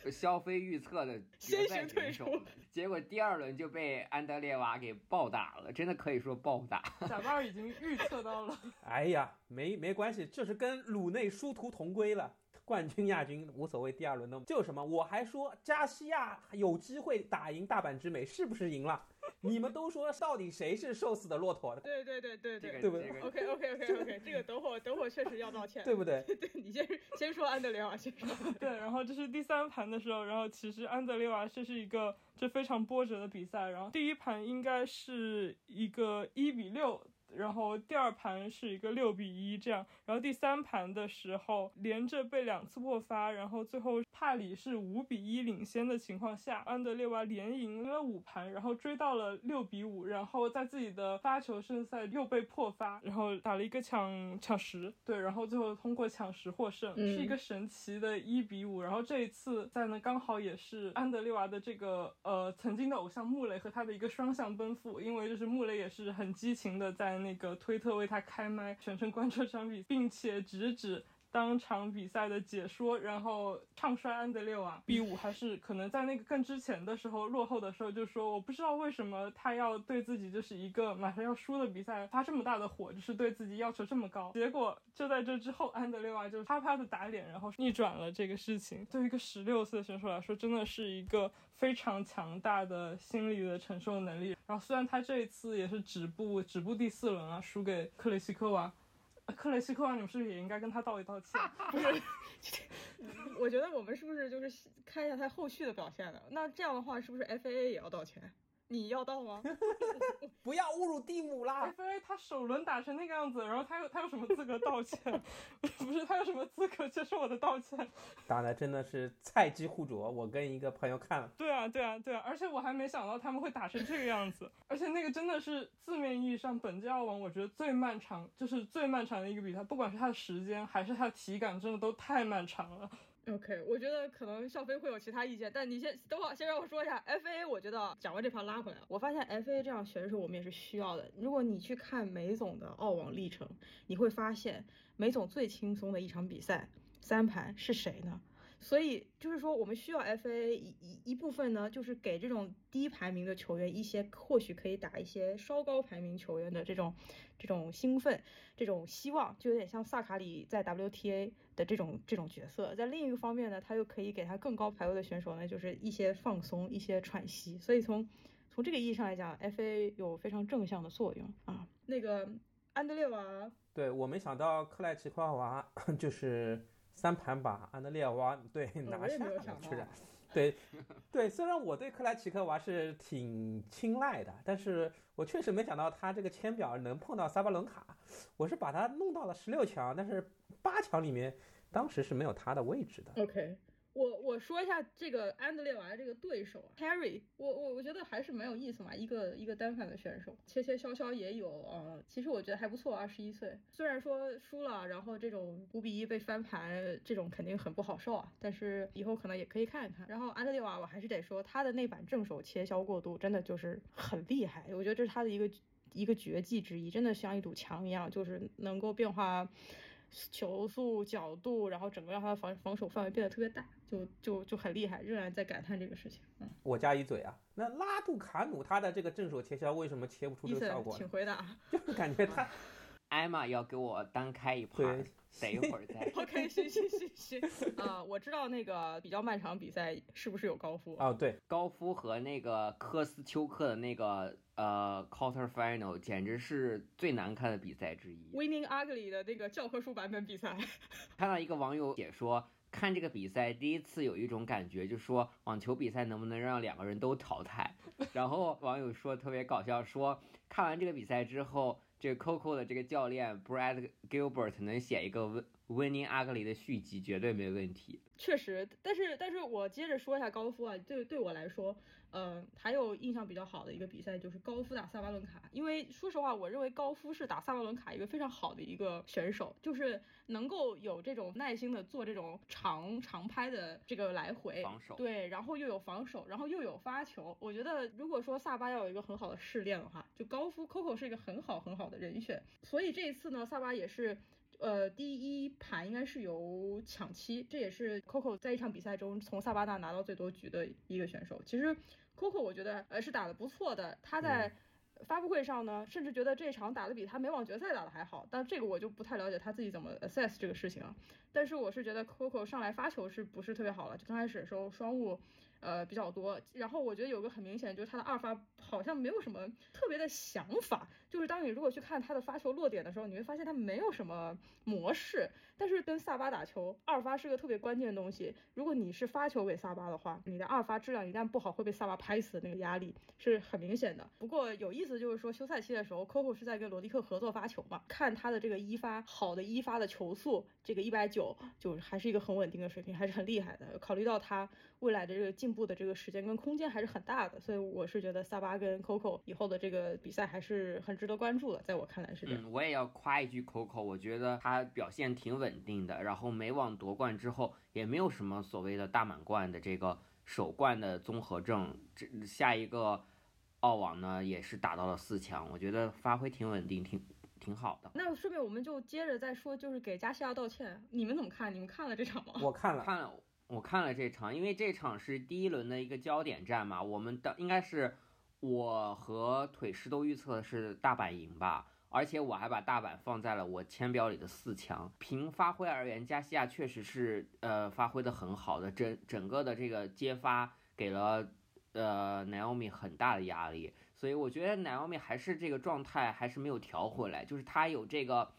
肖飞预测的 决赛选手，结果第二轮就被安德烈娃给暴打了，真的可以说暴打。贾巴尔已经预测到了。哎呀，没没关系，这是跟鲁内殊途同归了。冠军、亚军无所谓，第二轮的就什么？我还说加西亚有机会打赢大阪之美，是不是赢了？你们都说到底谁是瘦死的骆驼？对对对对对，对不对？OK OK OK OK，这个等会儿等会儿确实要道歉，对不对？对你先先说安德烈瓦先说。对，然后这是第三盘的时候，然后其实安德烈瓦这是一个这非常波折的比赛，然后第一盘应该是一个一比六。然后第二盘是一个六比一这样，然后第三盘的时候连着被两次破发，然后最后帕里是五比一领先的情况下，安德烈娃连赢了五盘，然后追到了六比五，然后在自己的发球胜赛又被破发，然后打了一个抢抢十，对，然后最后通过抢十获胜，是一个神奇的一比五。然后这一次在呢刚好也是安德烈娃的这个呃曾经的偶像穆雷和他的一个双向奔赴，因为就是穆雷也是很激情的在。那个推特为他开麦，全程关注商品并且直指当场比赛的解说，然后唱衰安德烈瓦。B 五还是可能在那个更之前的时候落后的时候就说，我不知道为什么他要对自己就是一个马上要输的比赛发这么大的火，就是对自己要求这么高。结果就在这之后，安德烈瓦就啪啪的打脸，然后逆转了这个事情。对于一个十六岁的选手来说，真的是一个非常强大的心理的承受能力。然后虽然他这一次也是止步止步第四轮啊，输给克雷西科娃。克雷西科尔，你们是不是也应该跟他道一道歉？不是，我觉得我们是不是就是看一下他后续的表现呢？那这样的话，是不是 FAA 也要道歉？你要到吗？不要侮辱蒂姆啦！F A 他首轮打成那个样子，然后他有他有什么资格道歉？不是他有什么资格接受我的道歉？打的真的是菜鸡互啄。我跟一个朋友看了。对啊，对啊，对啊！而且我还没想到他们会打成这个样子。而且那个真的是字面意义上本届澳网我觉得最漫长，就是最漫长的一个比赛，不管是他的时间还是他的体感，真的都太漫长了。OK，我觉得可能笑飞会有其他意见，但你先等会儿，先让我说一下 FA。我觉得讲完这盘拉回来，我发现 FA 这样选手我们也是需要的。如果你去看梅总的澳网历程，你会发现梅总最轻松的一场比赛三盘是谁呢？所以就是说，我们需要 FA 一一一部分呢，就是给这种低排名的球员一些或许可以打一些稍高排名球员的这种这种兴奋，这种希望，就有点像萨卡里在 WTA 的这种这种角色。在另一个方面呢，他又可以给他更高排位的选手呢，就是一些放松，一些喘息。所以从从这个意义上来讲，FA 有非常正向的作用啊。那个安德烈娃，对我没想到克莱奇科娃 就是。三盘把安德烈娃对拿下了，居然，对对，虽然我对克莱奇科娃是挺青睐的，但是我确实没想到他这个签表能碰到萨巴伦卡，我是把他弄到了十六强，但是八强里面当时是没有他的位置的。OK。我我说一下这个安德烈娃这个对手 Harry，我我我觉得还是蛮有意思嘛，一个一个单反的选手，切切削削也有啊，其实我觉得还不错，二十一岁，虽然说输了，然后这种五比一被翻盘，这种肯定很不好受啊，但是以后可能也可以看一看。然后安德烈娃，我还是得说他的那版正手切削过度真的就是很厉害，我觉得这是他的一个一个绝技之一，真的像一堵墙一样，就是能够变化。球速、角度，然后整个让他的防防守范围变得特别大，就就就很厉害。仍然在感叹这个事情。嗯，我加一嘴啊，那拉杜卡努他的这个正手切削为什么切不出这个效果？请回答。就是感觉他，艾玛要给我单开一盘，等一会儿再。OK，行行行行。啊，我知道那个比较漫长比赛是不是有高夫？啊，对，高夫和那个科斯丘克的那个。呃，quarter final 简直是最难看的比赛之一。Winning Ugly 的那个教科书版本比赛，看到一个网友解说，看这个比赛第一次有一种感觉，就说网球比赛能不能让两个人都淘汰？然后网友说特别搞笑，说看完这个比赛之后，这个 Coco 的这个教练 Brad Gilbert 能写一个 Winning Ugly 的续集，绝对没问题。确实，但是但是我接着说一下高夫啊，对对我来说。呃，还有印象比较好的一个比赛就是高夫打萨巴伦卡，因为说实话，我认为高夫是打萨巴伦卡一个非常好的一个选手，就是能够有这种耐心的做这种长长拍的这个来回防守，对，然后又有防守，然后又有发球。我觉得如果说萨巴要有一个很好的试炼的话，就高夫 Coco 是一个很好很好的人选。所以这一次呢，萨巴也是。呃，第一盘应该是由抢七，这也是 Coco 在一场比赛中从萨巴纳拿到最多局的一个选手。其实 Coco 我觉得呃是打的不错的，他在发布会上呢，甚至觉得这场打的比他美网决赛打的还好。但这个我就不太了解他自己怎么 assess 这个事情了。但是我是觉得 Coco 上来发球是不是特别好了？就刚开始的时候双误。呃，比较多，然后我觉得有个很明显，就是他的二发好像没有什么特别的想法，就是当你如果去看他的发球落点的时候，你会发现他没有什么模式。但是跟萨巴打球，二发是个特别关键的东西。如果你是发球给萨巴的话，你的二发质量一旦不好，会被萨巴拍死那个压力是很明显的。不过有意思就是说，休赛期的时候，Coco 是在跟罗迪克合作发球嘛，看他的这个一发好的一发的球速，这个一百九就还是一个很稳定的水平，还是很厉害的。考虑到他未来的这个进步的这个时间跟空间还是很大的，所以我是觉得萨巴跟 Coco 以后的这个比赛还是很值得关注的。在我看来是这样。嗯，我也要夸一句 Coco，我觉得他表现挺稳。定的，然后美网夺冠之后也没有什么所谓的大满贯的这个首冠的综合症，这下一个澳网呢也是打到了四强，我觉得发挥挺稳定，挺挺。挺好的。那顺便我们就接着再说，就是给加西亚道歉，你们怎么看？你们看了这场吗？我看了，看了，我看了这场，因为这场是第一轮的一个焦点战嘛，我们的应该是我和腿师都预测的是大阪赢吧。而且我还把大阪放在了我签表里的四强。凭发挥而言，加西亚确实是呃发挥的很好的，整整个的这个接发给了呃 Naomi 很大的压力，所以我觉得 Naomi 还是这个状态还是没有调回来，就是他有这个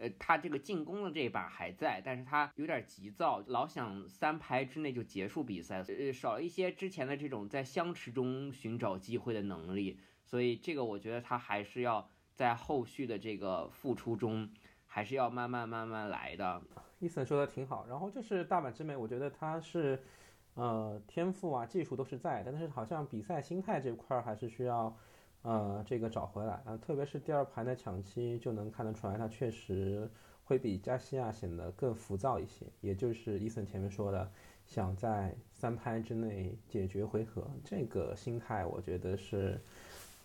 呃他这个进攻的这一把还在，但是他有点急躁，老想三排之内就结束比赛，呃少了一些之前的这种在相持中寻找机会的能力，所以这个我觉得他还是要。在后续的这个付出中，还是要慢慢慢慢来的。伊森说的挺好，然后就是大阪之美，我觉得他是，呃，天赋啊、技术都是在的，但是好像比赛心态这块还是需要，呃，这个找回来啊。特别是第二盘的抢七，就能看得出来，他确实会比加西亚显得更浮躁一些。也就是伊森前面说的，想在三拍之内解决回合，这个心态我觉得是。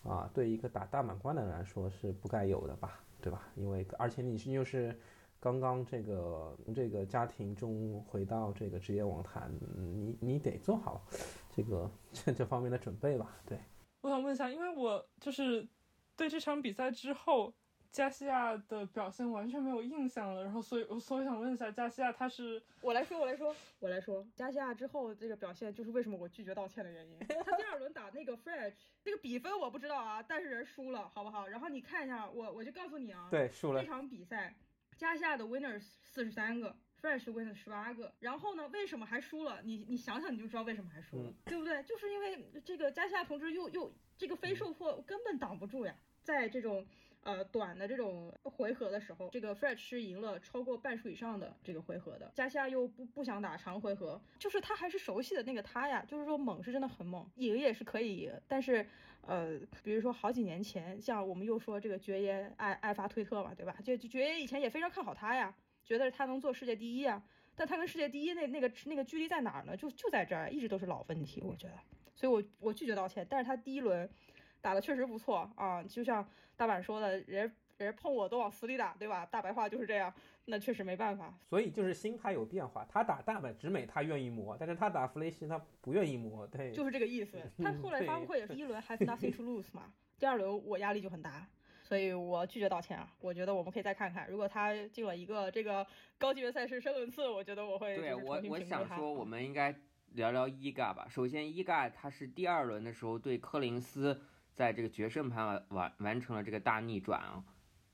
啊，对一个打大满贯的人来说是不该有的吧，对吧？因为而且你是又是刚刚这个这个家庭中回到这个职业网坛，你你得做好这个这 这方面的准备吧。对，我想问一下，因为我就是对这场比赛之后。加西亚的表现完全没有印象了，然后所以，我所以想问一下，加西亚他是我来说，我来说，我来说，加西亚之后这个表现就是为什么我拒绝道歉的原因。他第二轮打那个 Fresh，那个比分我不知道啊，但是人输了，好不好？然后你看一下，我我就告诉你啊，对，输了这场比赛，加西亚的 Winners 四十三个，Fresh Winners 十八个。然后呢，为什么还输了？你你想想你就知道为什么还输了，对不对？就是因为这个加西亚同志又又这个非受迫根本挡不住呀，在这种。呃，短的这种回合的时候，这个 Fresh 是赢了超过半数以上的这个回合的。加西亚又不不想打长回合，就是他还是熟悉的那个他呀，就是说猛是真的很猛，赢也是可以赢。但是，呃，比如说好几年前，像我们又说这个爵爷爱爱发推特嘛，对吧？就爵爷以前也非常看好他呀，觉得他能做世界第一啊。但他跟世界第一那那个那个距离在哪儿呢？就就在这儿，一直都是老问题，我觉得。所以我我拒绝道歉。但是他第一轮。打的确实不错啊，就像大阪说的，人人碰我都往死里打，对吧？大白话就是这样，那确实没办法。所以就是心态有变化，他打大阪直美他愿意磨，但是他打弗雷西他不愿意磨，对，就是这个意思。他后来发布会也是一轮 have nothing to lose 嘛，第二轮我压力就很大，所以我拒绝道歉啊。我觉得我们可以再看看，如果他进了一个这个高级别赛事深轮次，我觉得我会对我我想说，我们应该聊聊伊嘎吧。首先，伊嘎他是第二轮的时候对柯林斯。在这个决胜盘完完完成了这个大逆转啊，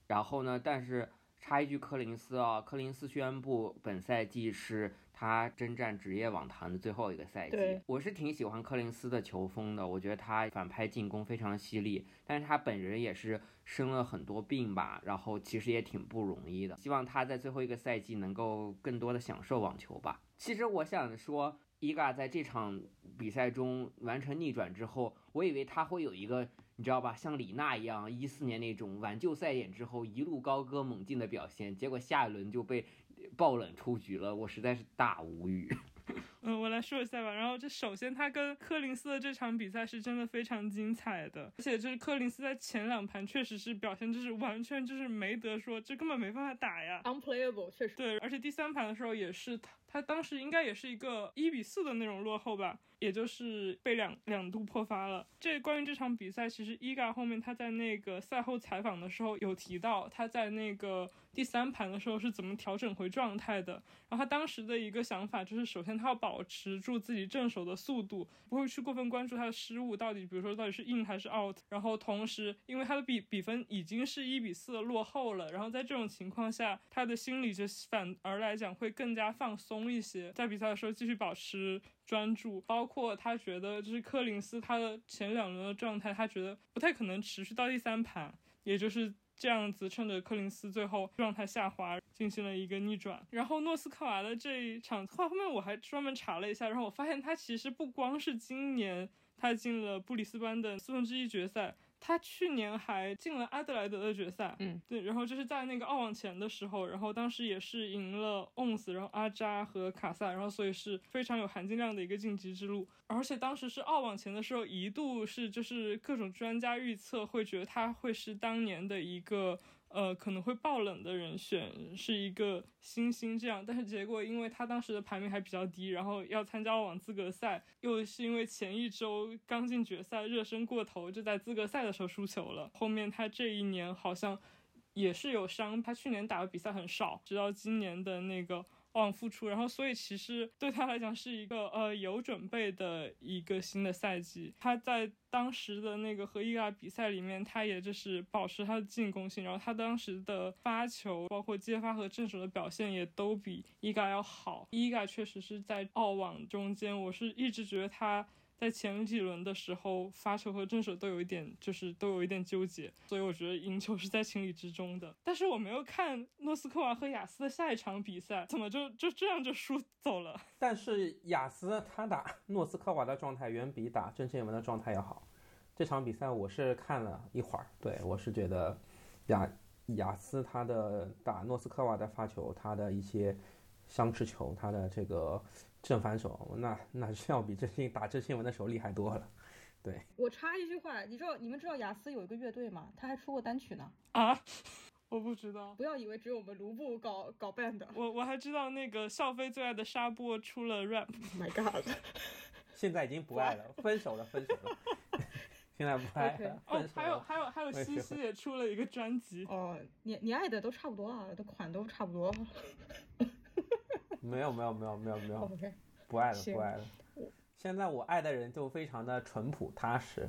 然后呢，但是插一句，柯林斯啊，柯林斯宣布本赛季是他征战职业网坛的最后一个赛季。我是挺喜欢柯林斯的球风的，我觉得他反拍进攻非常犀利，但是他本人也是生了很多病吧，然后其实也挺不容易的。希望他在最后一个赛季能够更多的享受网球吧。其实我想说。伊嘎在这场比赛中完成逆转之后，我以为他会有一个，你知道吧，像李娜一样，一四年那种挽救赛点之后一路高歌猛进的表现，结果下一轮就被爆冷出局了，我实在是大无语。嗯，我来说一下吧。然后，这首先他跟柯林斯的这场比赛是真的非常精彩的，而且就是柯林斯在前两盘确实是表现就是完全就是没得说，这根本没办法打呀，unplayable，确实。对，而且第三盘的时候也是他，他当时应该也是一个一比四的那种落后吧。也就是被两两度破发了。这关于这场比赛，其实伊嘎后面他在那个赛后采访的时候有提到，他在那个第三盘的时候是怎么调整回状态的。然后他当时的一个想法就是，首先他要保持住自己正手的速度，不会去过分关注他的失误到底，比如说到底是 in 还是 out。然后同时，因为他的比比分已经是一比四落后了，然后在这种情况下，他的心理就反而来讲会更加放松一些，在比赛的时候继续保持。专注，包括他觉得就是柯林斯他的前两轮的状态，他觉得不太可能持续到第三盘，也就是这样子，趁着柯林斯最后状态下滑，进行了一个逆转。然后诺斯克娃的这一场，后后面我还专门查了一下，然后我发现他其实不光是今年他进了布里斯班的四分之一决赛。他去年还进了阿德莱德的决赛，嗯，对，然后就是在那个澳网前的时候，然后当时也是赢了 ONS，，然后阿扎和卡萨，然后所以是非常有含金量的一个晋级之路。而且当时是澳网前的时候，一度是就是各种专家预测会觉得他会是当年的一个呃，可能会爆冷的人选是一个星星这样，但是结果因为他当时的排名还比较低，然后要参加网资格赛，又是因为前一周刚进决赛，热身过头，就在资格赛的时候输球了。后面他这一年好像也是有伤，他去年打的比赛很少，直到今年的那个。往复出，然后所以其实对他来讲是一个呃有准备的一个新的赛季。他在当时的那个和伊嘎比赛里面，他也就是保持他的进攻性，然后他当时的发球，包括接发和正手的表现也都比伊嘎要好。伊嘎确实是在澳网中间，我是一直觉得他。在前几轮的时候，发球和正手都有一点，就是都有一点纠结，所以我觉得赢球是在情理之中的。但是我没有看诺斯科娃和雅思的下一场比赛，怎么就就这样就输走了？但是雅思他打诺斯科娃的状态远比打郑钦文的状态要好。这场比赛我是看了一会儿，对我是觉得雅雅思他的打诺斯科娃的发球，他的一些相持球，他的这个。正反手，那那是要比郑信打郑新文的时候厉害多了。对我插一句话，你知道你们知道雅思有一个乐队吗？他还出过单曲呢。啊，我不知道。不要以为只有我们卢布搞搞 band。我我还知道那个笑飞最爱的沙波出了 rap。My God！现在已经不爱了，分手了，分手了。现在不爱了。哦，还有还有还有，西西也出了一个专辑。哦，你你爱的都差不多啊，都款都差不多。没有没有没有没有没有，不爱了不爱了。现在我爱的人就非常的淳朴踏实，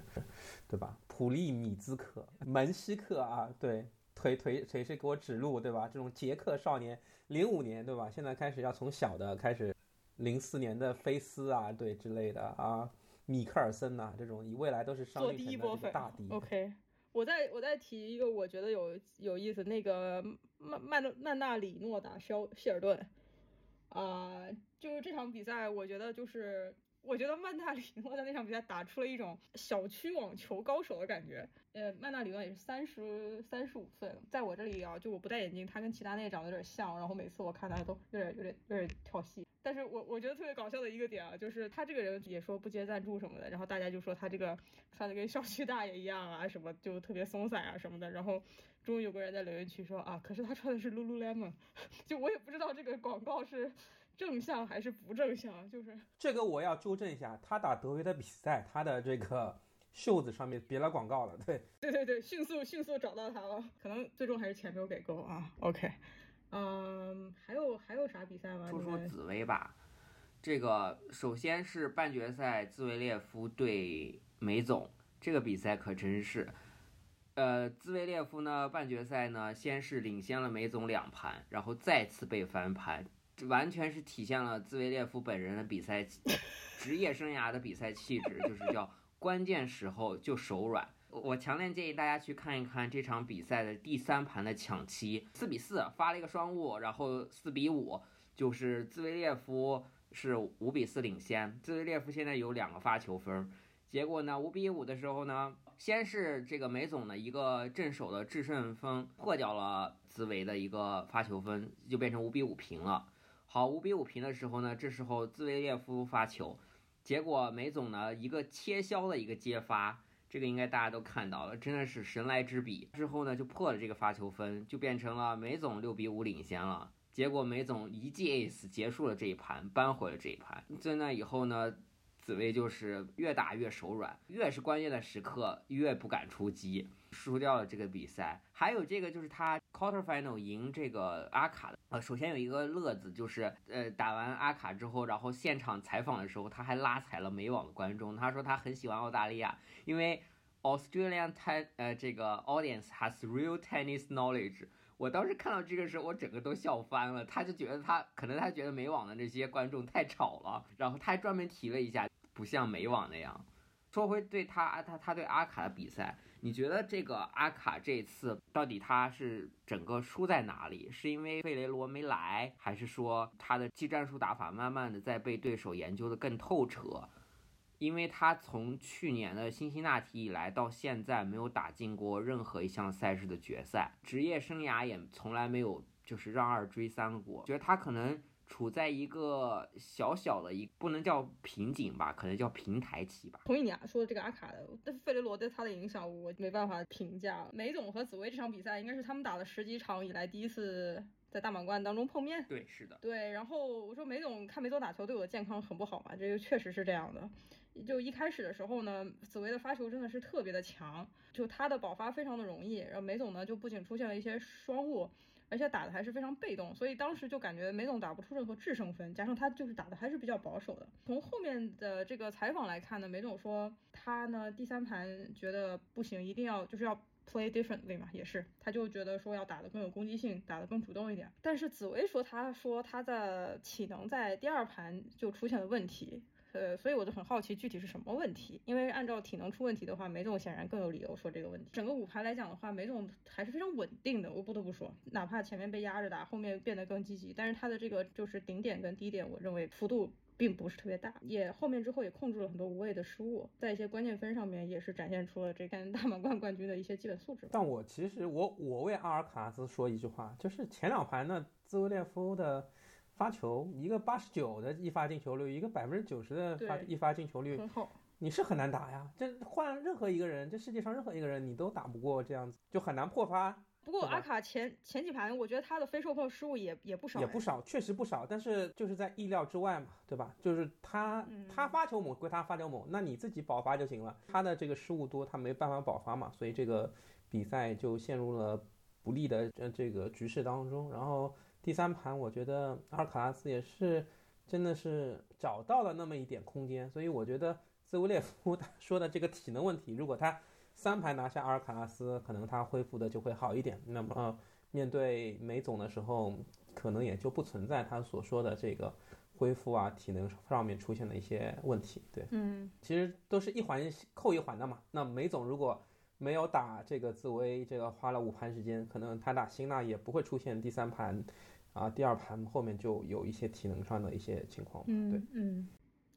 对吧？普利米兹克、门西克啊，对，腿腿腿是给我指路，对吧？这种捷克少年，零五年对吧？现在开始要从小的开始，零四年的菲斯啊，对之类的啊，米克尔森呐，这种你未来都是商业城的大敌。OK，我再我再提一个我觉得有有意思，那个曼曼曼纳里诺打肖希尔顿。啊，就是这场比赛，我觉得就是，我觉得曼纳里诺在那场比赛打出了一种小区网球高手的感觉。呃，曼纳里诺也是三十三十五岁，在我这里啊，就我不戴眼镜，他跟齐达内长得有点像，然后每次我看他都有点有点有点跳戏。但是我我觉得特别搞笑的一个点啊，就是他这个人也说不接赞助什么的，然后大家就说他这个穿的跟小区大爷一样啊，什么就特别松散啊什么的，然后终于有个人在留言区说啊，可是他穿的是 lululemon，就我也不知道这个广告是正向还是不正向，就是这个我要纠正一下，他打德约的比赛，他的这个袖子上面别了广告了，对对对对，迅速迅速找到他了，可能最终还是钱没有给够啊，OK。嗯，还有还有啥比赛吗？说说紫薇吧，这个首先是半决赛，兹维列夫对梅总，这个比赛可真是，呃，兹维列夫呢半决赛呢先是领先了梅总两盘，然后再次被翻盘，完全是体现了兹维列夫本人的比赛职业生涯的比赛气质，就是叫关键时候就手软。我强烈建议大家去看一看这场比赛的第三盘的抢七，四比四发了一个双误，然后四比五，就是兹维列夫是五比四领先，兹维列夫现在有两个发球分，结果呢五比五的时候呢，先是这个梅总的一个正手的制胜分破掉了兹维的一个发球分，就变成五比五平了。好，五比五平的时候呢，这时候兹维列夫发球，结果梅总呢一个切削的一个接发。这个应该大家都看到了，真的是神来之笔。之后呢，就破了这个发球分，就变成了梅总六比五领先了。结果梅总一记 ace 结束了这一盘，扳回了这一盘。在那以后呢，紫薇就是越打越手软，越是关键的时刻越不敢出击，输掉了这个比赛。还有这个就是他 quarter final 赢这个阿卡的，呃，首先有一个乐子就是，呃，打完阿卡之后，然后现场采访的时候，他还拉踩了美网的观众，他说他很喜欢澳大利亚，因为。Australian t 呃这个 audience has real tennis knowledge。我当时看到这个时候，我整个都笑翻了。他就觉得他可能他觉得美网的这些观众太吵了，然后他还专门提了一下，不像美网那样。说回对他他他对阿卡的比赛，你觉得这个阿卡这次到底他是整个输在哪里？是因为费雷罗没来，还是说他的技战术打法慢慢的在被对手研究的更透彻？因为他从去年的辛辛那提以来到现在没有打进过任何一项赛事的决赛，职业生涯也从来没有就是让二追三过。觉得他可能处在一个小小的一不能叫瓶颈吧，可能叫平台期吧。同意你啊说的这个阿卡的，但费雷罗对他的影响我没办法评价。梅总和紫薇这场比赛应该是他们打了十几场以来第一次在大满贯当中碰面。对，是的。对，然后我说梅总看梅总打球对我的健康很不好嘛，这个确实是这样的。就一开始的时候呢，紫薇的发球真的是特别的强，就她的保发非常的容易。然后梅总呢就不仅出现了一些双误。而且打的还是非常被动，所以当时就感觉梅总打不出任何制胜分，加上他就是打的还是比较保守的。从后面的这个采访来看呢，梅总说他呢第三盘觉得不行，一定要就是要 play differently 嘛，也是，他就觉得说要打的更有攻击性，打的更主动一点。但是紫薇说他说他的体能在第二盘就出现了问题。呃，所以我就很好奇具体是什么问题，因为按照体能出问题的话，梅总显然更有理由说这个问题。整个五盘来讲的话，梅总还是非常稳定的，我不得不说，哪怕前面被压着打，后面变得更积极，但是他的这个就是顶点跟低点，我认为幅度并不是特别大，也后面之后也控制了很多无谓的失误，在一些关键分上面也是展现出了这跟大满贯冠军的一些基本素质。但我其实我我为阿尔卡拉斯说一句话，就是前两盘呢，兹维列夫的。发球一个八十九的一发进球率，一个百分之九十的发一发进球率。你是很难打呀，这换任何一个人，这世界上任何一个人你都打不过这样子，就很难破发。不过阿卡前前几盘，我觉得他的非受控失误也也不少，也不少，确实不少。但是就是在意料之外嘛，对吧？就是他他发球猛归他发球猛，那你自己保发就行了。他的这个失误多，他没办法保发嘛，所以这个比赛就陷入了不利的这这个局势当中，然后。第三盘，我觉得阿尔卡拉斯也是真的是找到了那么一点空间，所以我觉得兹维列夫 说的这个体能问题，如果他三盘拿下阿尔卡拉斯，可能他恢复的就会好一点。那么面对梅总的时候，可能也就不存在他所说的这个恢复啊、体能上面出现的一些问题。对，嗯，其实都是一环扣一环的嘛。那梅总如果没有打这个紫薇，这个花了五盘时间，可能他打辛纳也不会出现第三盘。啊，第二盘后面就有一些体能上的一些情况。嗯，对，嗯，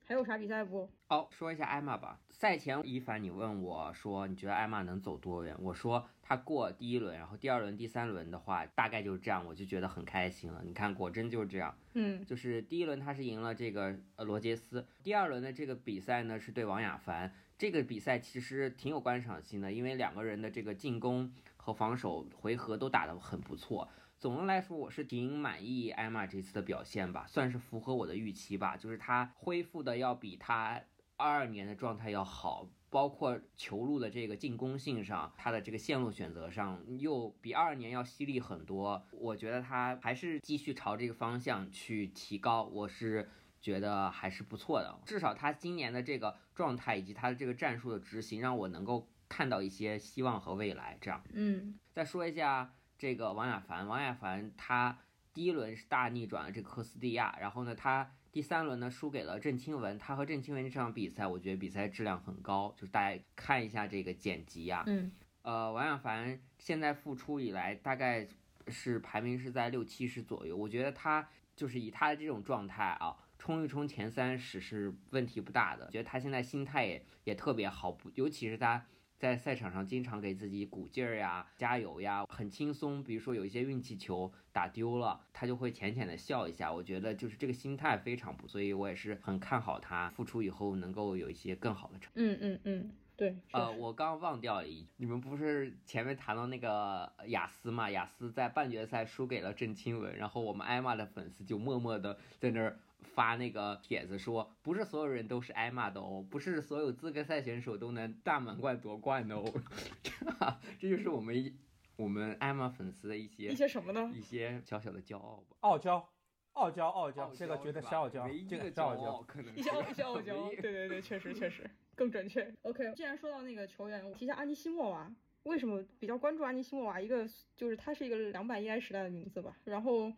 还有啥比赛不？哦，说一下艾玛吧。赛前一凡你问我说，你觉得艾玛能走多远？我说他过第一轮，然后第二轮、第三轮的话，大概就是这样，我就觉得很开心了。你看，果真就是这样。嗯，就是第一轮他是赢了这个呃罗杰斯，第二轮的这个比赛呢是对王雅凡。这个比赛其实挺有观赏性的，因为两个人的这个进攻和防守回合都打得很不错。总的来说，我是挺满意艾玛这次的表现吧，算是符合我的预期吧。就是她恢复的要比她二二年的状态要好，包括球路的这个进攻性上，她的这个线路选择上又比二二年要犀利很多。我觉得她还是继续朝这个方向去提高，我是觉得还是不错的。至少她今年的这个状态以及她的这个战术的执行，让我能够看到一些希望和未来。这样，嗯，再说一下。这个王亚凡，王亚凡他第一轮是大逆转了这个科斯蒂亚，然后呢，他第三轮呢输给了郑钦文。他和郑钦文这场比赛，我觉得比赛质量很高，就是大家看一下这个剪辑啊。嗯。呃，王亚凡现在复出以来，大概是排名是在六七十左右。我觉得他就是以他的这种状态啊，冲一冲前三十是问题不大的。觉得他现在心态也也特别好，不尤其是他。在赛场上经常给自己鼓劲儿呀、加油呀，很轻松。比如说有一些运气球打丢了，他就会浅浅的笑一下。我觉得就是这个心态非常不，所以我也是很看好他复出以后能够有一些更好的成。嗯嗯嗯，对。呃，我刚忘掉了一，你们不是前面谈到那个雅思嘛？雅思在半决赛输给了郑钦文，然后我们艾玛的粉丝就默默的在那儿。发那个帖子说，不是所有人都是挨骂的哦，不是所有资格赛选手都能大满贯夺冠的哦，这就是我们我们艾玛粉丝的一些一些什么呢？一些小小的骄傲吧，傲娇，傲娇，傲娇，这个觉得是傲娇，这个骄傲，可能一些一些 傲娇，对对对，确实确实更准确。OK，既然说到那个球员，我提一下安妮西莫娃，为什么比较关注安妮西莫娃？一个就是她是一个两百一 i 时代的名字吧，然后。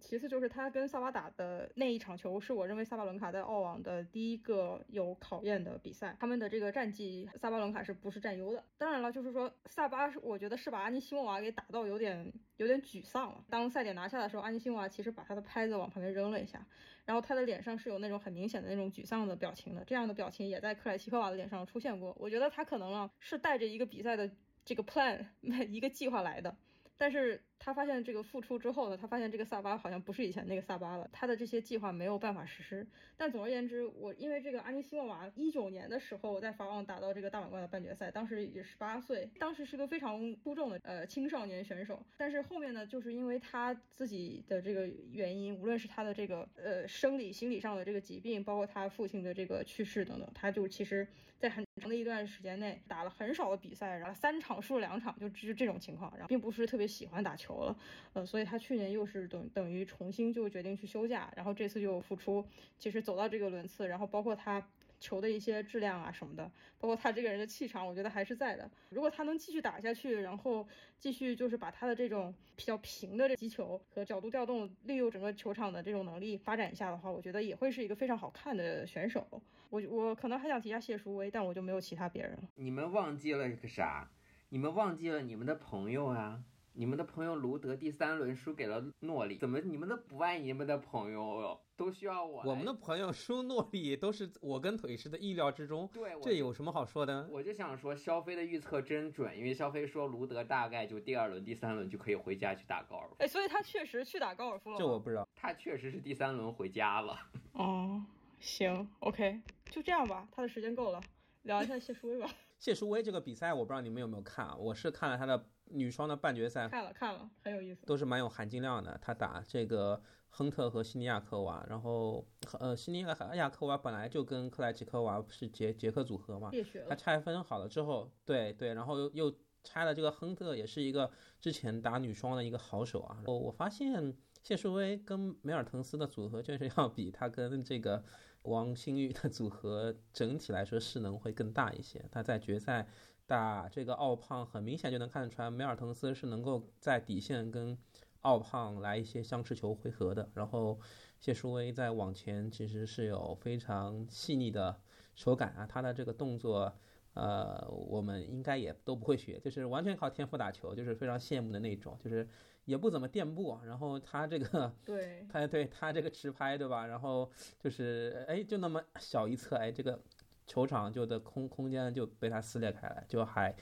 其次就是他跟萨巴打的那一场球，是我认为萨巴伦卡在澳网的第一个有考验的比赛。他们的这个战绩，萨巴伦卡是不是占优的？当然了，就是说萨巴，我觉得是把安妮西莫娃给打到有点有点沮丧了。当赛点拿下的时候，安妮西莫娃其实把他的拍子往旁边扔了一下，然后他的脸上是有那种很明显的那种沮丧的表情的。这样的表情也在克莱奇科娃的脸上出现过。我觉得他可能啊是带着一个比赛的这个 plan 一个计划来的。但是他发现这个复出之后呢，他发现这个萨巴好像不是以前那个萨巴了，他的这些计划没有办法实施。但总而言之，我因为这个阿尼西莫娃一九年的时候我在法网打到这个大满贯的半决赛，当时也十八岁，当时是个非常出众的呃青少年选手。但是后面呢，就是因为他自己的这个原因，无论是他的这个呃生理、心理上的这个疾病，包括他父亲的这个去世等等，他就其实在很长的一段时间内打了很少的比赛，然后三场输了两场，就就这种情况，然后并不是特别喜欢打球了，呃，所以他去年又是等等于重新就决定去休假，然后这次就复出，其实走到这个轮次，然后包括他。球的一些质量啊什么的，包括他这个人的气场，我觉得还是在的。如果他能继续打下去，然后继续就是把他的这种比较平的这击球和角度调动，利用整个球场的这种能力发展一下的话，我觉得也会是一个非常好看的选手。我我可能还想提下谢淑薇，但我就没有其他别人了。你们忘记了个啥？你们忘记了你们的朋友啊！你们的朋友卢德第三轮输给了诺里，怎么你们都不爱你们的朋友？都需要我。我们的朋友输诺里都是我跟腿师的意料之中。对，这有什么好说的？我就想说，肖飞的预测真准，因为肖飞说卢德大概就第二轮、第三轮就可以回家去打高尔夫。哎，所以他确实去打高尔夫了。这我不知道。他确实是第三轮回家了。哦，行，OK，就这样吧，他的时间够了，聊一下谢淑薇吧。谢淑薇这个比赛，我不知道你们有没有看啊？我是看了他的女双的半决赛，看了看了，很有意思，都是蛮有含金量的。她打这个亨特和西尼亚科娃，然后呃，西尼亚亚科娃本来就跟克莱奇科娃是捷捷克组合嘛，她拆分好了之后，对对，然后又又拆了这个亨特，也是一个之前打女双的一个好手啊。我我发现谢淑薇跟梅尔滕斯的组合确实要比她跟这个。王星玉的组合整体来说势能会更大一些。他在决赛打这个奥胖，很明显就能看得出来，梅尔滕斯是能够在底线跟奥胖来一些相持球回合的。然后谢淑薇在往前其实是有非常细腻的手感啊，他的这个动作，呃，我们应该也都不会学，就是完全靠天赋打球，就是非常羡慕的那种，就是。也不怎么垫步，然后他这个，对，他对他这个持拍，对吧？然后就是哎，就那么小一侧，哎，这个球场就的空空间就被他撕裂开来，就还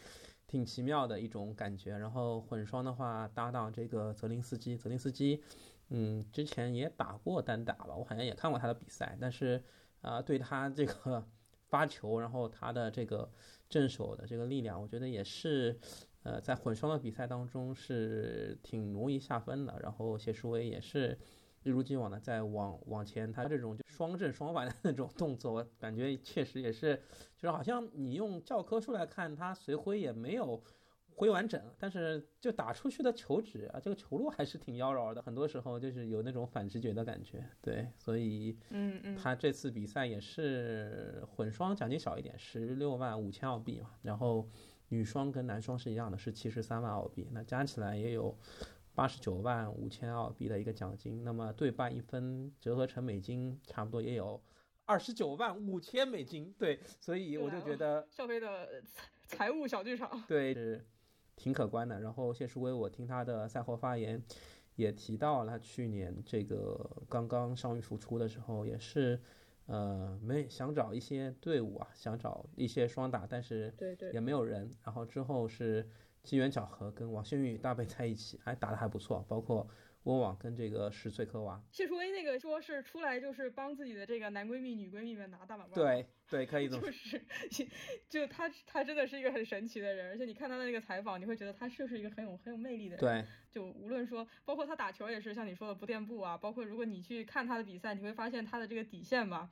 挺奇妙的一种感觉。然后混双的话，搭档这个泽林斯基，泽林斯基，嗯，之前也打过单打吧，我好像也看过他的比赛，但是啊，对他这个发球，然后他的这个正手的这个力量，我觉得也是。呃，在混双的比赛当中是挺容易下分的，然后谢淑薇也是一如既往的在往往前，他这种就双正双反的那种动作，我感觉确实也是，就是好像你用教科书来看，他随挥也没有挥完整，但是就打出去的球指啊，这个球路还是挺妖娆的，很多时候就是有那种反直觉的感觉，对，所以嗯嗯，他这次比赛也是混双奖金少一点，十六万五千澳币嘛，然后。女双跟男双是一样的，是七十三万澳币，那加起来也有八十九万五千澳币的一个奖金。那么对半一分折合成美金，差不多也有二十九万五千美金。对，所以我就觉得肖飞的财财务小剧场对是挺可观的。然后谢淑薇，我听她的赛后发言也提到了，去年这个刚刚伤愈复出的时候也是。呃，没想找一些队伍啊，想找一些双打，但是对对也没有人。然后之后是机缘巧合，跟王馨予搭配在一起，还打得还不错，包括。温网跟这个十岁科娃，谢淑薇那个说是出来就是帮自己的这个男闺蜜、女闺蜜们拿大满贯。对对，可以这么 就是，就他他真的是一个很神奇的人，而且你看他的那个采访，你会觉得他就是一个很有很有魅力的人。对，就无论说，包括他打球也是像你说的不垫步啊，包括如果你去看他的比赛，你会发现他的这个底线吧。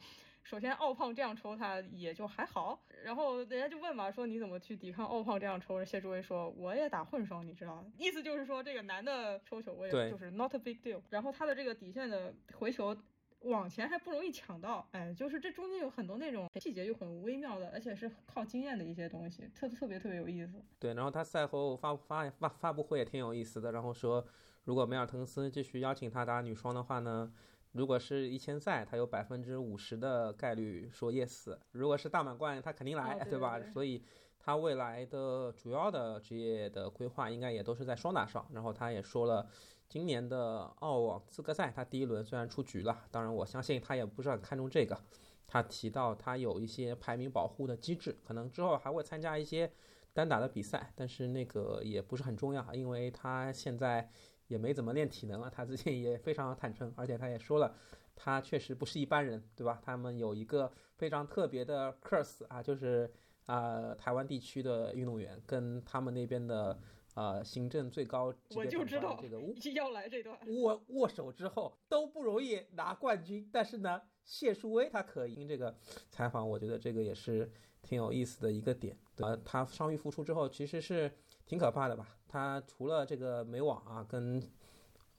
首先，奥胖这样抽他也就还好，然后人家就问嘛，说你怎么去抵抗奥胖这样抽？谢志威说，我也打混双，你知道，意思就是说这个男的抽球我也就是 not a big deal。然后他的这个底线的回球往前还不容易抢到，哎，就是这中间有很多那种细节又很微妙的，而且是靠经验的一些东西，特特别特别有意思。对，然后他赛后发发发发布会也挺有意思的，然后说如果梅尔滕斯继续邀请他打女双的话呢？如果是一千赛，他有百分之五十的概率说 yes；如果是大满贯，他肯定来，对吧？所以他未来的主要的职业的规划应该也都是在双打上。然后他也说了，今年的澳网资格赛，他第一轮虽然出局了，当然我相信他也不是很看重这个。他提到他有一些排名保护的机制，可能之后还会参加一些单打的比赛，但是那个也不是很重要，因为他现在。也没怎么练体能了，他之前也非常坦诚，而且他也说了，他确实不是一般人，对吧？他们有一个非常特别的 curse 啊，就是啊、台湾地区的运动员跟他们那边的呃行政最高我就知道这个要来这段。握握手之后都不容易拿冠军，但是呢，谢淑薇她可以。听这个采访，我觉得这个也是挺有意思的一个点。呃，她伤愈复出之后，其实是挺可怕的吧？他除了这个美网啊跟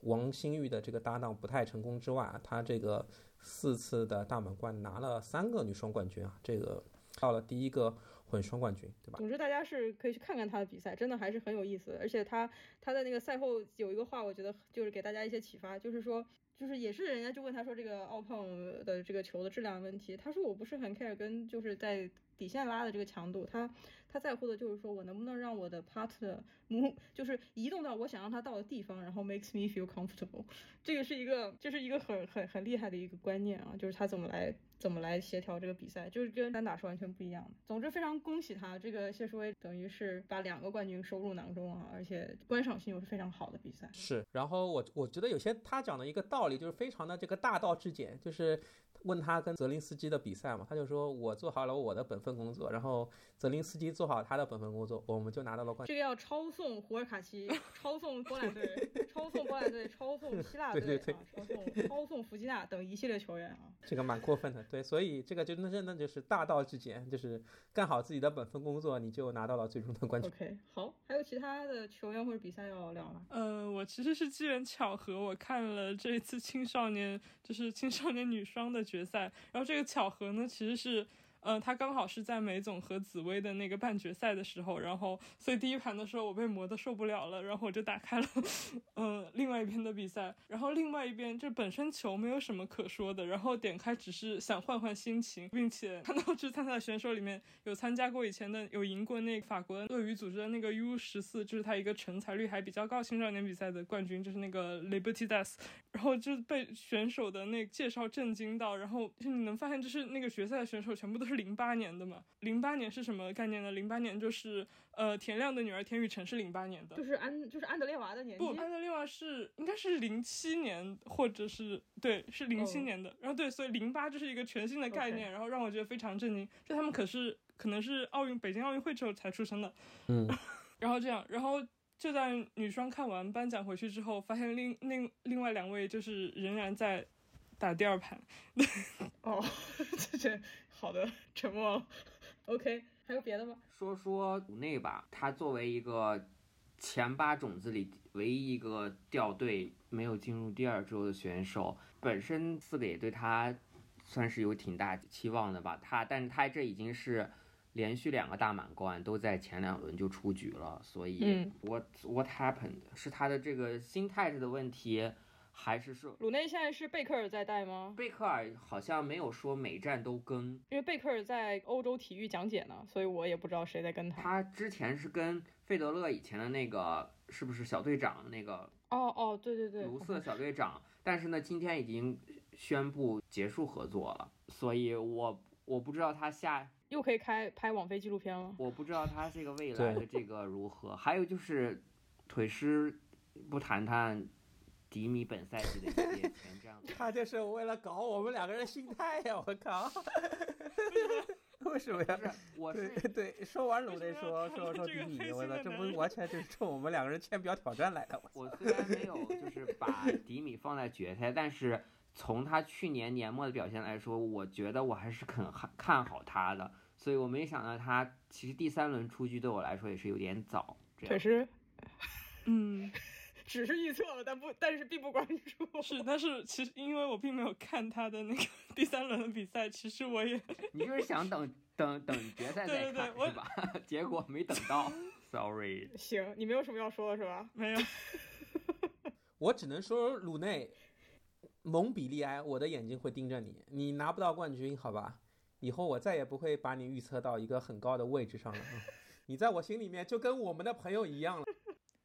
王欣玉的这个搭档不太成功之外啊，他这个四次的大满贯拿了三个女双冠军啊，这个到了第一个混双冠军，对吧？总之，大家是可以去看看他的比赛，真的还是很有意思。而且他他在那个赛后有一个话，我觉得就是给大家一些启发，就是说，就是也是人家就问他说这个奥胖的这个球的质量问题，他说我不是很 care 跟就是在底线拉的这个强度，他他在乎的就是说我能不能让我的 partner 母就是移动到我想让他到的地方，然后 makes me feel comfortable。这个是一个这是一个很很很厉害的一个观念啊，就是他怎么来怎么来协调这个比赛，就是跟单打是完全不一样的。总之非常恭喜他，这个谢淑薇等于是把两个冠军收入囊中啊，而且观赏性又是非常好的比赛。是，然后我我觉得有些他讲的一个道理就是非常的这个大道至简，就是问他跟泽林斯基的比赛嘛，他就说我做好了我的本分工作，然后泽林斯基做好他的本分工作，我们就拿到了冠军。这个要抄送胡尔卡奇，抄 送波兰队，抄送波兰队，抄送希腊队对对啊，抄送抄送弗吉纳等一系列球员啊。这个蛮过分的，对，所以这个就那真的就是大道至简，就是干好自己的本分工作，你就拿到了最终的冠军。OK，好，还有其他的球员或者比赛要聊吗？呃，我其实是机缘巧合，我看了这一次青少年就是青少年女双的决赛，然后这个巧合呢，其实是。呃，他刚好是在梅总和紫薇的那个半决赛的时候，然后所以第一盘的时候我被磨得受不了了，然后我就打开了，呃，另外一边的比赛，然后另外一边这本身球没有什么可说的，然后点开只是想换换心情，并且看到这参赛选手里面有参加过以前的，有赢过那个法国鳄鱼组织的那个 U 十四，就是他一个成才率还比较高青少年比赛的冠军，就是那个 Liberty Das，然后就被选手的那介绍震惊到，然后就你能发现，就是那个决赛的选手全部都是零八年的嘛。零八年是什么概念呢？零八年就是呃田亮的女儿田雨辰是零八年的就，是安就是安德烈娃的年纪不，安德烈娃是应该是零七年，或者是对，是零七哦年的。然后对，所以零八这是一个全新的概念然后让我觉得非常震惊。就他们可是可能是奥运北京奥运会之后才出生的，嗯，然后这样，然后就在女双看完颁奖回去之后，发现另另另外两位就是仍然在打第二盘。哦，这这好的，沉默了。OK，还有别的吗？说说鲁内吧，他作为一个前八种子里唯一一个掉队没有进入第二周的选手，本身四个也对他算是有挺大期望的吧。他，但是他这已经是连续两个大满贯都在前两轮就出局了，所以嗯 what what happened 是他的这个心态上的问题，还是说鲁内现在是贝克尔在带吗？贝克尔好像没有说每站都跟，因为贝克尔在欧洲体育讲解呢，所以我也不知道谁在跟他。他之前是跟费德勒以前的那个是不是小队长那个哦哦，对对对，卢瑟小队长，但是呢，今天已经宣布结束合作了，所以我我不知道他下，又可以开拍网飞纪录片了。我不知道他这个未来的这个如何。还有就是腿师，不谈谈迪米本赛季的一些前瞻。他就是为了搞我们两个人心态呀！我靠，为什么呀？不是，我对是对，说完鲁内说说说迪米，我操，这不完全就是冲我们两个人签表挑战来的。我我虽然没有就是把迪米放在决赛，但是从他去年年末的表现来说，我觉得我还是很看看好他的，所以我没想到他其实第三轮出局对我来说也是有点早。这样腿师嗯，只是预测了，但不但是并不关注。是，但是其实因为我并没有看他的那个 第三轮的比赛，其实我也 你就是想等等等决赛再对对对我看是吧？结果没等到，sorry。行，你没有什么要说的是吧？没有。我只能说鲁内，蒙比利埃，我的眼睛会盯着你，你拿不到冠军，好吧？以后我再也不会把你预测到一个很高的位置上了。嗯你在我心里面就跟我们的朋友一样了。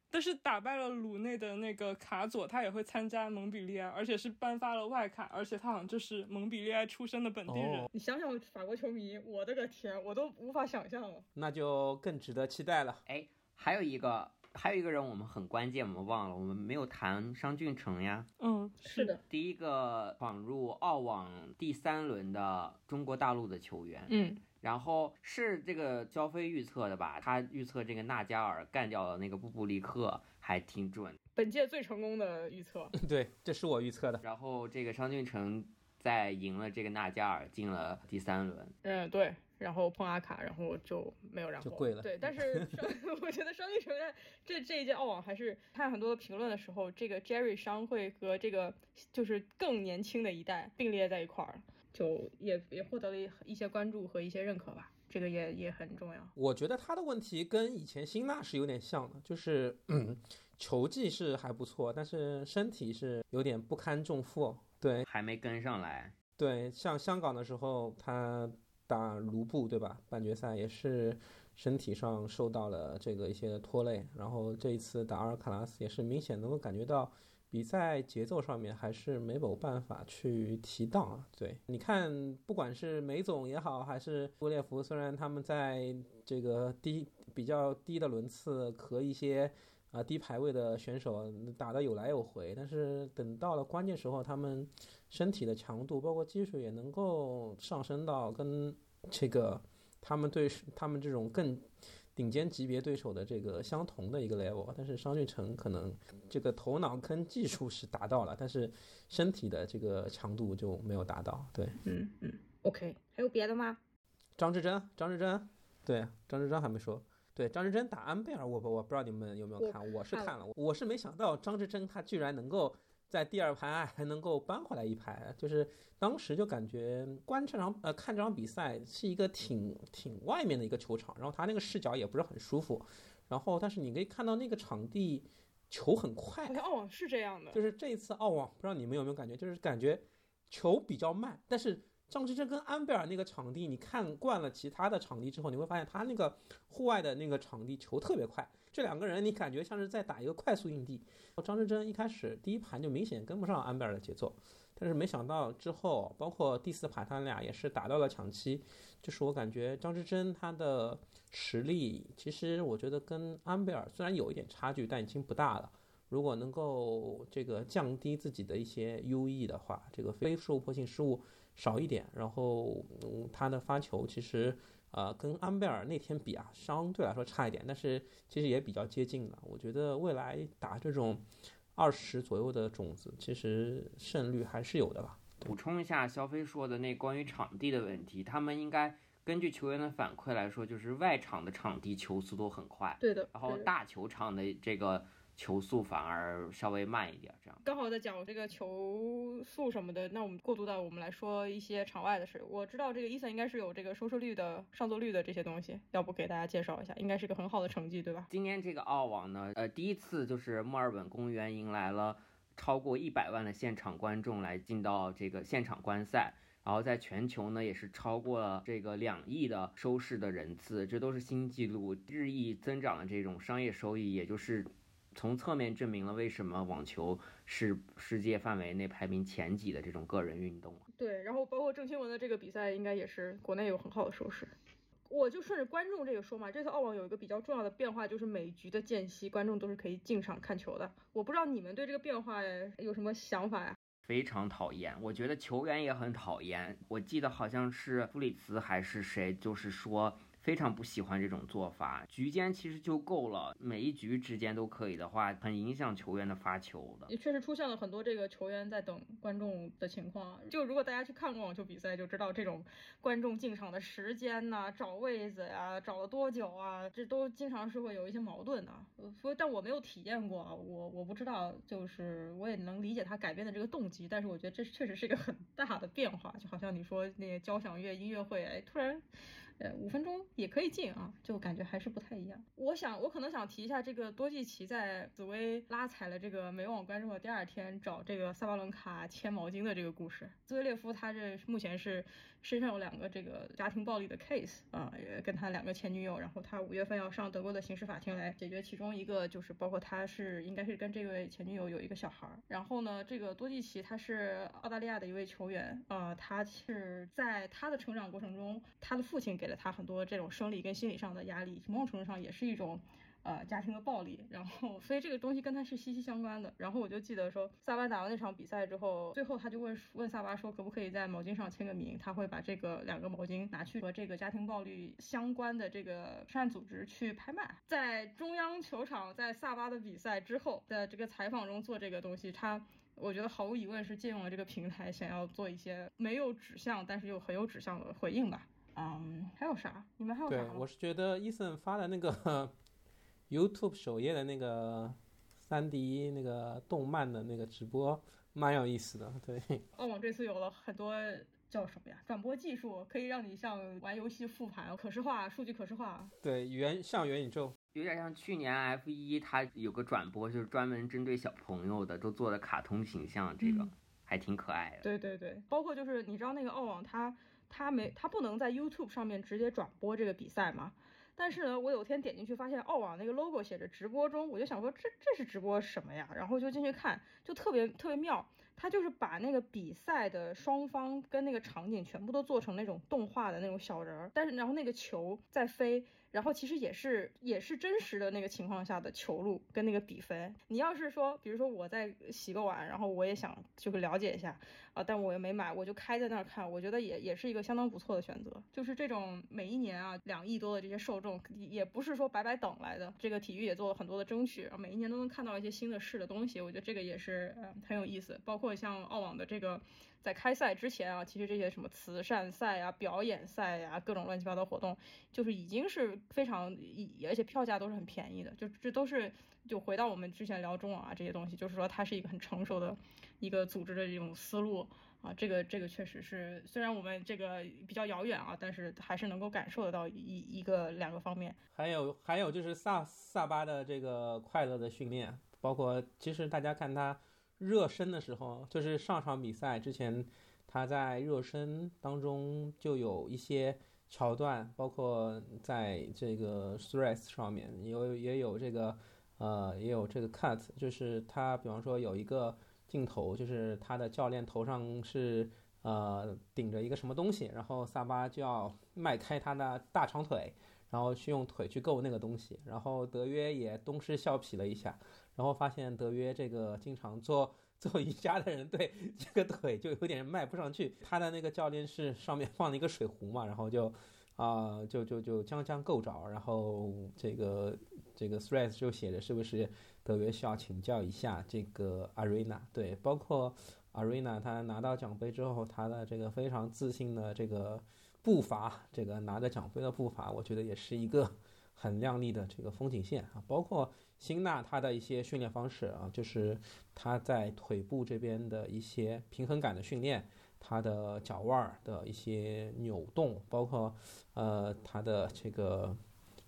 但是打败了鲁内的那个卡佐，他也会参加蒙彼利埃，而且是颁发了外卡，而且他好像就是蒙彼利埃出生的本地人。哦你想想法国球迷，我的个天，我都无法想象了。那就更值得期待了。哎，还有一个还有一个人我们很关键，我们忘了，我们没有谈商俊成呀。嗯，是的，第一个闯入澳网第三轮的中国大陆的球员。嗯，然后是这个焦飞预测的吧？他预测这个纳加尔干掉了那个布布利克，还挺准。本届最成功的预测。对，这是我预测的。然后这个商俊成在赢了这个纳加尔，进了第三轮。嗯，对。然后碰阿卡，然后就没有然后，就跪了。对，但是 商，我觉得商俊成在这这一届澳网还是看很多的评论的时候，这个 Jerry 商会和这个就是更年轻的一代并列在一块儿，就也也获得了一些关注和一些认可吧，这个也也很重要。我觉得他的问题跟以前辛纳是有点像的，就是嗯，球技是还不错，但是身体是有点不堪重负，对，还没跟上来。对，像香港的时候他。打卢布对吧？半决赛也是身体上受到了这个一些拖累，然后这一次打阿尔卡拉斯也是明显能够感觉到比赛节奏上面还是没有办法去提档啊。对，你看不管是梅总也好，还是布列夫，虽然他们在这个低比较低的轮次和一些啊低排位的选手打得有来有回，但是等到了关键时候，他们。身体的强度，包括技术也能够上升到跟这个他们对他们这种更顶尖级别对手的这个相同的一个 level。但是商俊成可能这个头脑跟技术是达到了，但是身体的这个强度就没有达到。对，嗯嗯，OK，还有别的吗？张志臻，张志臻，对，张志臻还没说。对，张志臻打安贝尔，我我不知道你们有没有看，我是看了，我是没想到张志臻他居然能够。在第二排还能够扳回来一排，就是当时就感觉观这场呃看这场比赛是一个挺挺外面的一个球场，然后他那个视角也不是很舒服，然后但是你可以看到那个场地球很快，澳网是这样的，就是这一次澳网不知道你们有没有感觉，就是感觉球比较慢，但是张之臻跟安贝尔那个场地，你看惯了其他的场地之后，你会发现他那个户外的那个场地球特别快。这两个人，你感觉像是在打一个快速硬地。张志臻一开始第一盘就明显跟不上安贝尔的节奏，但是没想到之后，包括第四盘他俩也是打到了抢七。就是我感觉张志臻他的实力，其实我觉得跟安贝尔虽然有一点差距，但已经不大了。如果能够这个降低自己的一些优异的话，这个非受迫性失误少一点，然后嗯，他的发球其实。呃，跟安贝尔那天比啊，相对来说差一点，但是其实也比较接近的。我觉得未来打这种二十左右的种子，其实胜率还是有的吧。补充一下，肖飞说的那关于场地的问题，他们应该根据球员的反馈来说，就是外场的场地球速都很快，对的。然后大球场的这个。球速反而稍微慢一点，这样刚好在讲这个球速什么的，那我们过渡到我们来说一些场外的事。我知道这个伊森应该是有这个收视率的、上座率的这些东西，要不给大家介绍一下？应该是个很好的成绩，对吧？今年这个澳网呢，呃，第一次就是墨尔本公园迎来了超过一百万的现场观众来进到这个现场观赛，然后在全球呢也是超过了这个两亿的收视的人次，这都是新纪录，日益增长的这种商业收益，也就是。从侧面证明了为什么网球是世界范围内排名前几的这种个人运动。对，然后包括郑钦文的这个比赛，应该也是国内有很好的收视。我就顺着观众这个说嘛，这次澳网有一个比较重要的变化，就是每局的间隙，观众都是可以进场看球的。我不知道你们对这个变化有什么想法呀？非常讨厌，我觉得球员也很讨厌。我记得好像是弗里茨还是谁，就是说。非常不喜欢这种做法，局间其实就够了，每一局之间都可以的话，很影响球员的发球的。也确实出现了很多这个球员在等观众的情况。就如果大家去看过网球比赛，就知道这种观众进场的时间呐、找位子呀、找了多久啊，这都经常是会有一些矛盾的。所以，但我没有体验过，我我不知道，就是我也能理解他改变的这个动机，但是我觉得这确实是一个很大的变化，就好像你说那些交响乐音乐会，哎，突然。呃，五分钟也可以进啊，就感觉还是不太一样。我想，我可能想提一下这个多季奇在紫薇拉踩了这个美网观众的第二天找这个萨巴伦卡签毛巾的这个故事。兹维列夫他这目前是身上有两个这个家庭暴力的 case 啊，也跟他两个前女友，然后他五月份要上德国的刑事法庭来解决其中一个，就是包括他是应该是跟这位前女友有一个小孩。然后呢，这个多季奇他是澳大利亚的一位球员，呃，他是在他的成长过程中，他的父亲给。给了他很多这种生理跟心理上的压力，某种程度上也是一种，呃家庭的暴力，然后所以这个东西跟他是息息相关的。然后我就记得说，萨巴打完那场比赛之后，最后他就问问萨巴说，可不可以在毛巾上签个名？他会把这个两个毛巾拿去和这个家庭暴力相关的这个慈善组织去拍卖。在中央球场在萨巴的比赛之后的这个采访中做这个东西，他。我觉得毫无疑问是借用了这个平台，想要做一些没有指向，但是又很有指向的回应吧。嗯，还有啥？你们还有啥？对，我是觉得伊森发的那个 YouTube 首页的那个三 D 那个动漫的那个直播蛮有意思的。对，澳 网这次有了很多叫什么呀？转播技术可以让你像玩游戏复盘，可视化数据可视化。对，元像元宇宙。有点像去年 F 一，它有个转播，就是专门针对小朋友的，都做的卡通形象，这个还挺可爱的。对对对，包括就是你知道那个澳网，它他没他不能在 YouTube 上面直接转播这个比赛嘛？但是呢，我有天点进去发现澳网那个 logo 写着直播中，我就想说这这是直播什么呀？然后就进去看，就特别特别妙，他就是把那个比赛的双方跟那个场景全部都做成那种动画的那种小人儿，但是然后那个球在飞。然后其实也是也是真实的那个情况下的球路跟那个比分。你要是说，比如说我在洗个碗，然后我也想就是了解一下啊，但我又没买，我就开在那儿看，我觉得也也是一个相当不错的选择。就是这种每一年啊两亿多的这些受众，也不是说白白等来的。这个体育也做了很多的争取，每一年都能看到一些新的试的东西，我觉得这个也是嗯很有意思。包括像澳网的这个。在开赛之前啊，其实这些什么慈善赛啊、表演赛啊、各种乱七八糟活动，就是已经是非常，而且票价都是很便宜的。就这都是，就回到我们之前聊中网啊这些东西，就是说它是一个很成熟的一个组织的这种思路啊。这个这个确实是，虽然我们这个比较遥远啊，但是还是能够感受得到一一个两个方面。还有还有就是萨萨巴的这个快乐的训练，包括其实大家看他。热身的时候，就是上场比赛之前，他在热身当中就有一些桥段，包括在这个 stress 上面有也有这个呃也有这个 cut，就是他比方说有一个镜头，就是他的教练头上是呃顶着一个什么东西，然后萨巴就要迈开他的大长腿，然后去用腿去够那个东西，然后德约也东施效颦了一下。然后发现德约这个经常做 做瑜伽的人，对这个腿就有点迈不上去。他的那个教练室上面放了一个水壶嘛，然后就啊就就就将将够着。然后这个这个 threads 就写着是不是德约需要请教一下这个 arena？对，包括 arena 他拿到奖杯之后，他的这个非常自信的这个步伐，这个拿着奖杯的步伐，我觉得也是一个很亮丽的这个风景线啊，包括。辛纳他的一些训练方式啊，就是他在腿部这边的一些平衡感的训练，他的脚腕的一些扭动，包括呃他的这个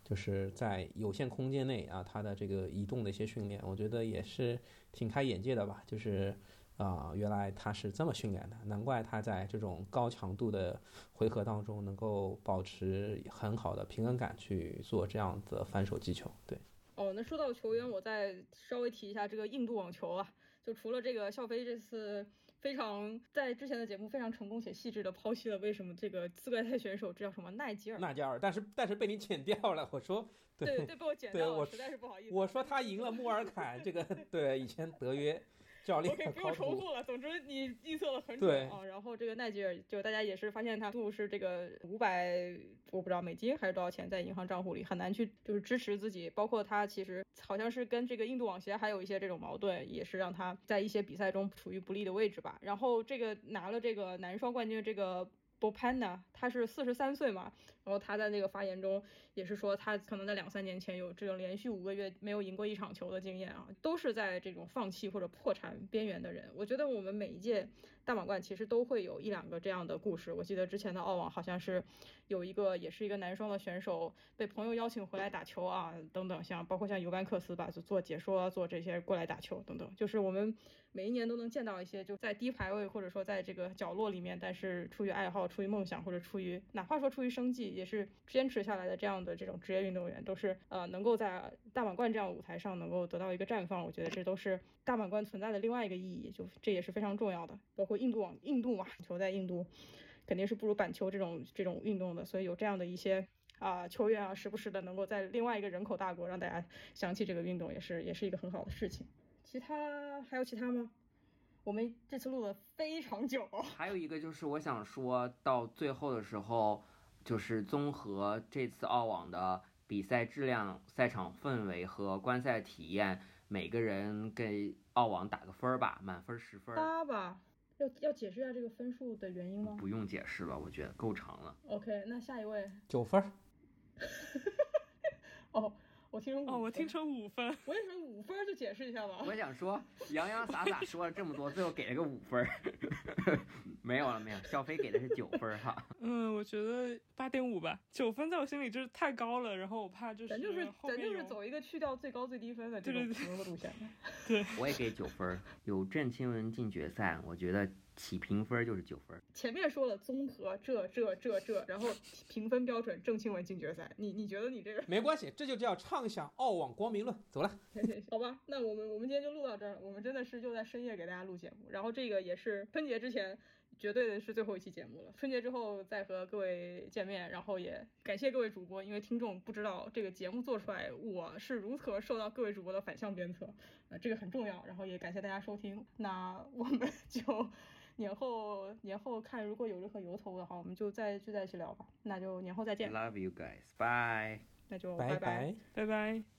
就是在有限空间内啊，他的这个移动的一些训练，我觉得也是挺开眼界的吧。就是啊，原来他是这么训练的，难怪他在这种高强度的回合当中能够保持很好的平衡感去做这样的反手击球，对。哦，那说到球员，我再稍微提一下这个印度网球啊。就除了这个笑飞这次非常在之前的节目非常成功且细致的剖析了为什么这个资格赛选手这叫什么奈吉尔，奈吉尔，但是但是被你剪掉了。我说对对被我剪掉了，我实在是不好意思。我说他赢了穆尔坎，这个对以前德约。教练不用重复了。总之你预测了很准啊。然后这个奈吉尔，就大家也是发现他度是这个五百，我不知道美金还是多少钱，在银行账户里很难去就是支持自己。包括他其实好像是跟这个印度网协还有一些这种矛盾，也是让他在一些比赛中处于不利的位置吧。然后这个拿了这个男双冠军，这个 Bopana，他是四十三岁嘛。然后他在那个发言中也是说，他可能在两三年前有这种连续五个月没有赢过一场球的经验啊，都是在这种放弃或者破产边缘的人。我觉得我们每一届大满贯其实都会有一两个这样的故事。我记得之前的澳网好像是有一个也是一个男双的选手被朋友邀请回来打球啊，等等，像包括像尤甘克斯吧，就做解说做这些过来打球等等，就是我们每一年都能见到一些就在低排位或者说在这个角落里面，但是出于爱好、出于梦想或者出于哪怕说出于生计。也是坚持下来的这样的这种职业运动员，都是呃能够在大满贯这样舞台上能够得到一个绽放，我觉得这都是大满贯存在的另外一个意义，就这也是非常重要的。包括印度网印度嘛，球在印度肯定是不如板球这种这种运动的，所以有这样的一些啊球员啊，时不时的能够在另外一个人口大国让大家想起这个运动，也是也是一个很好的事情。其他还有其他吗？我们这次录了非常久。还有一个就是我想说到最后的时候，就是综合这次澳网的比赛质量、赛场氛围和观赛体验，每个人给澳网打个分儿吧，满分十分。八吧。要要解释一下这个分数的原因吗？不用解释了，我觉得够长了。OK，那下一位。九分儿。哦，我听成哦，我听成五分。我也是五分就解释一下吧。我想说，洋洋洒洒说了这么多，最后给了个五分，没有了没有，小飞给的是九分哈。嗯，我觉得八点五吧，九分在我心里就是太高了，然后我怕就是咱就是咱就是走一个去掉最高最低分的这种路线。对，我也给九分，有郑钦文进决赛，我觉得起评分就是九分儿。前面说了综合这这这这，然后评分标准郑钦文进决赛，你你觉得你这个没关系，这就叫畅想澳网光明论。走了，好吧？那我们我们今天就录到这儿了。我们真的是就在深夜给大家录节目，然后这个也是春节之前绝对的是最后一期节目了。春节之后再和各位见面，然后也感谢各位主播，因为听众不知道这个节目做出来，我是如何受到各位主播的反向鞭策，呃，这个很重要。然后也感谢大家收听，那我们 就。年后年后看，如果有任何由头的话，我们就再就再去聊吧。那就年后再见，Love you guys, bye. 那就拜拜拜拜。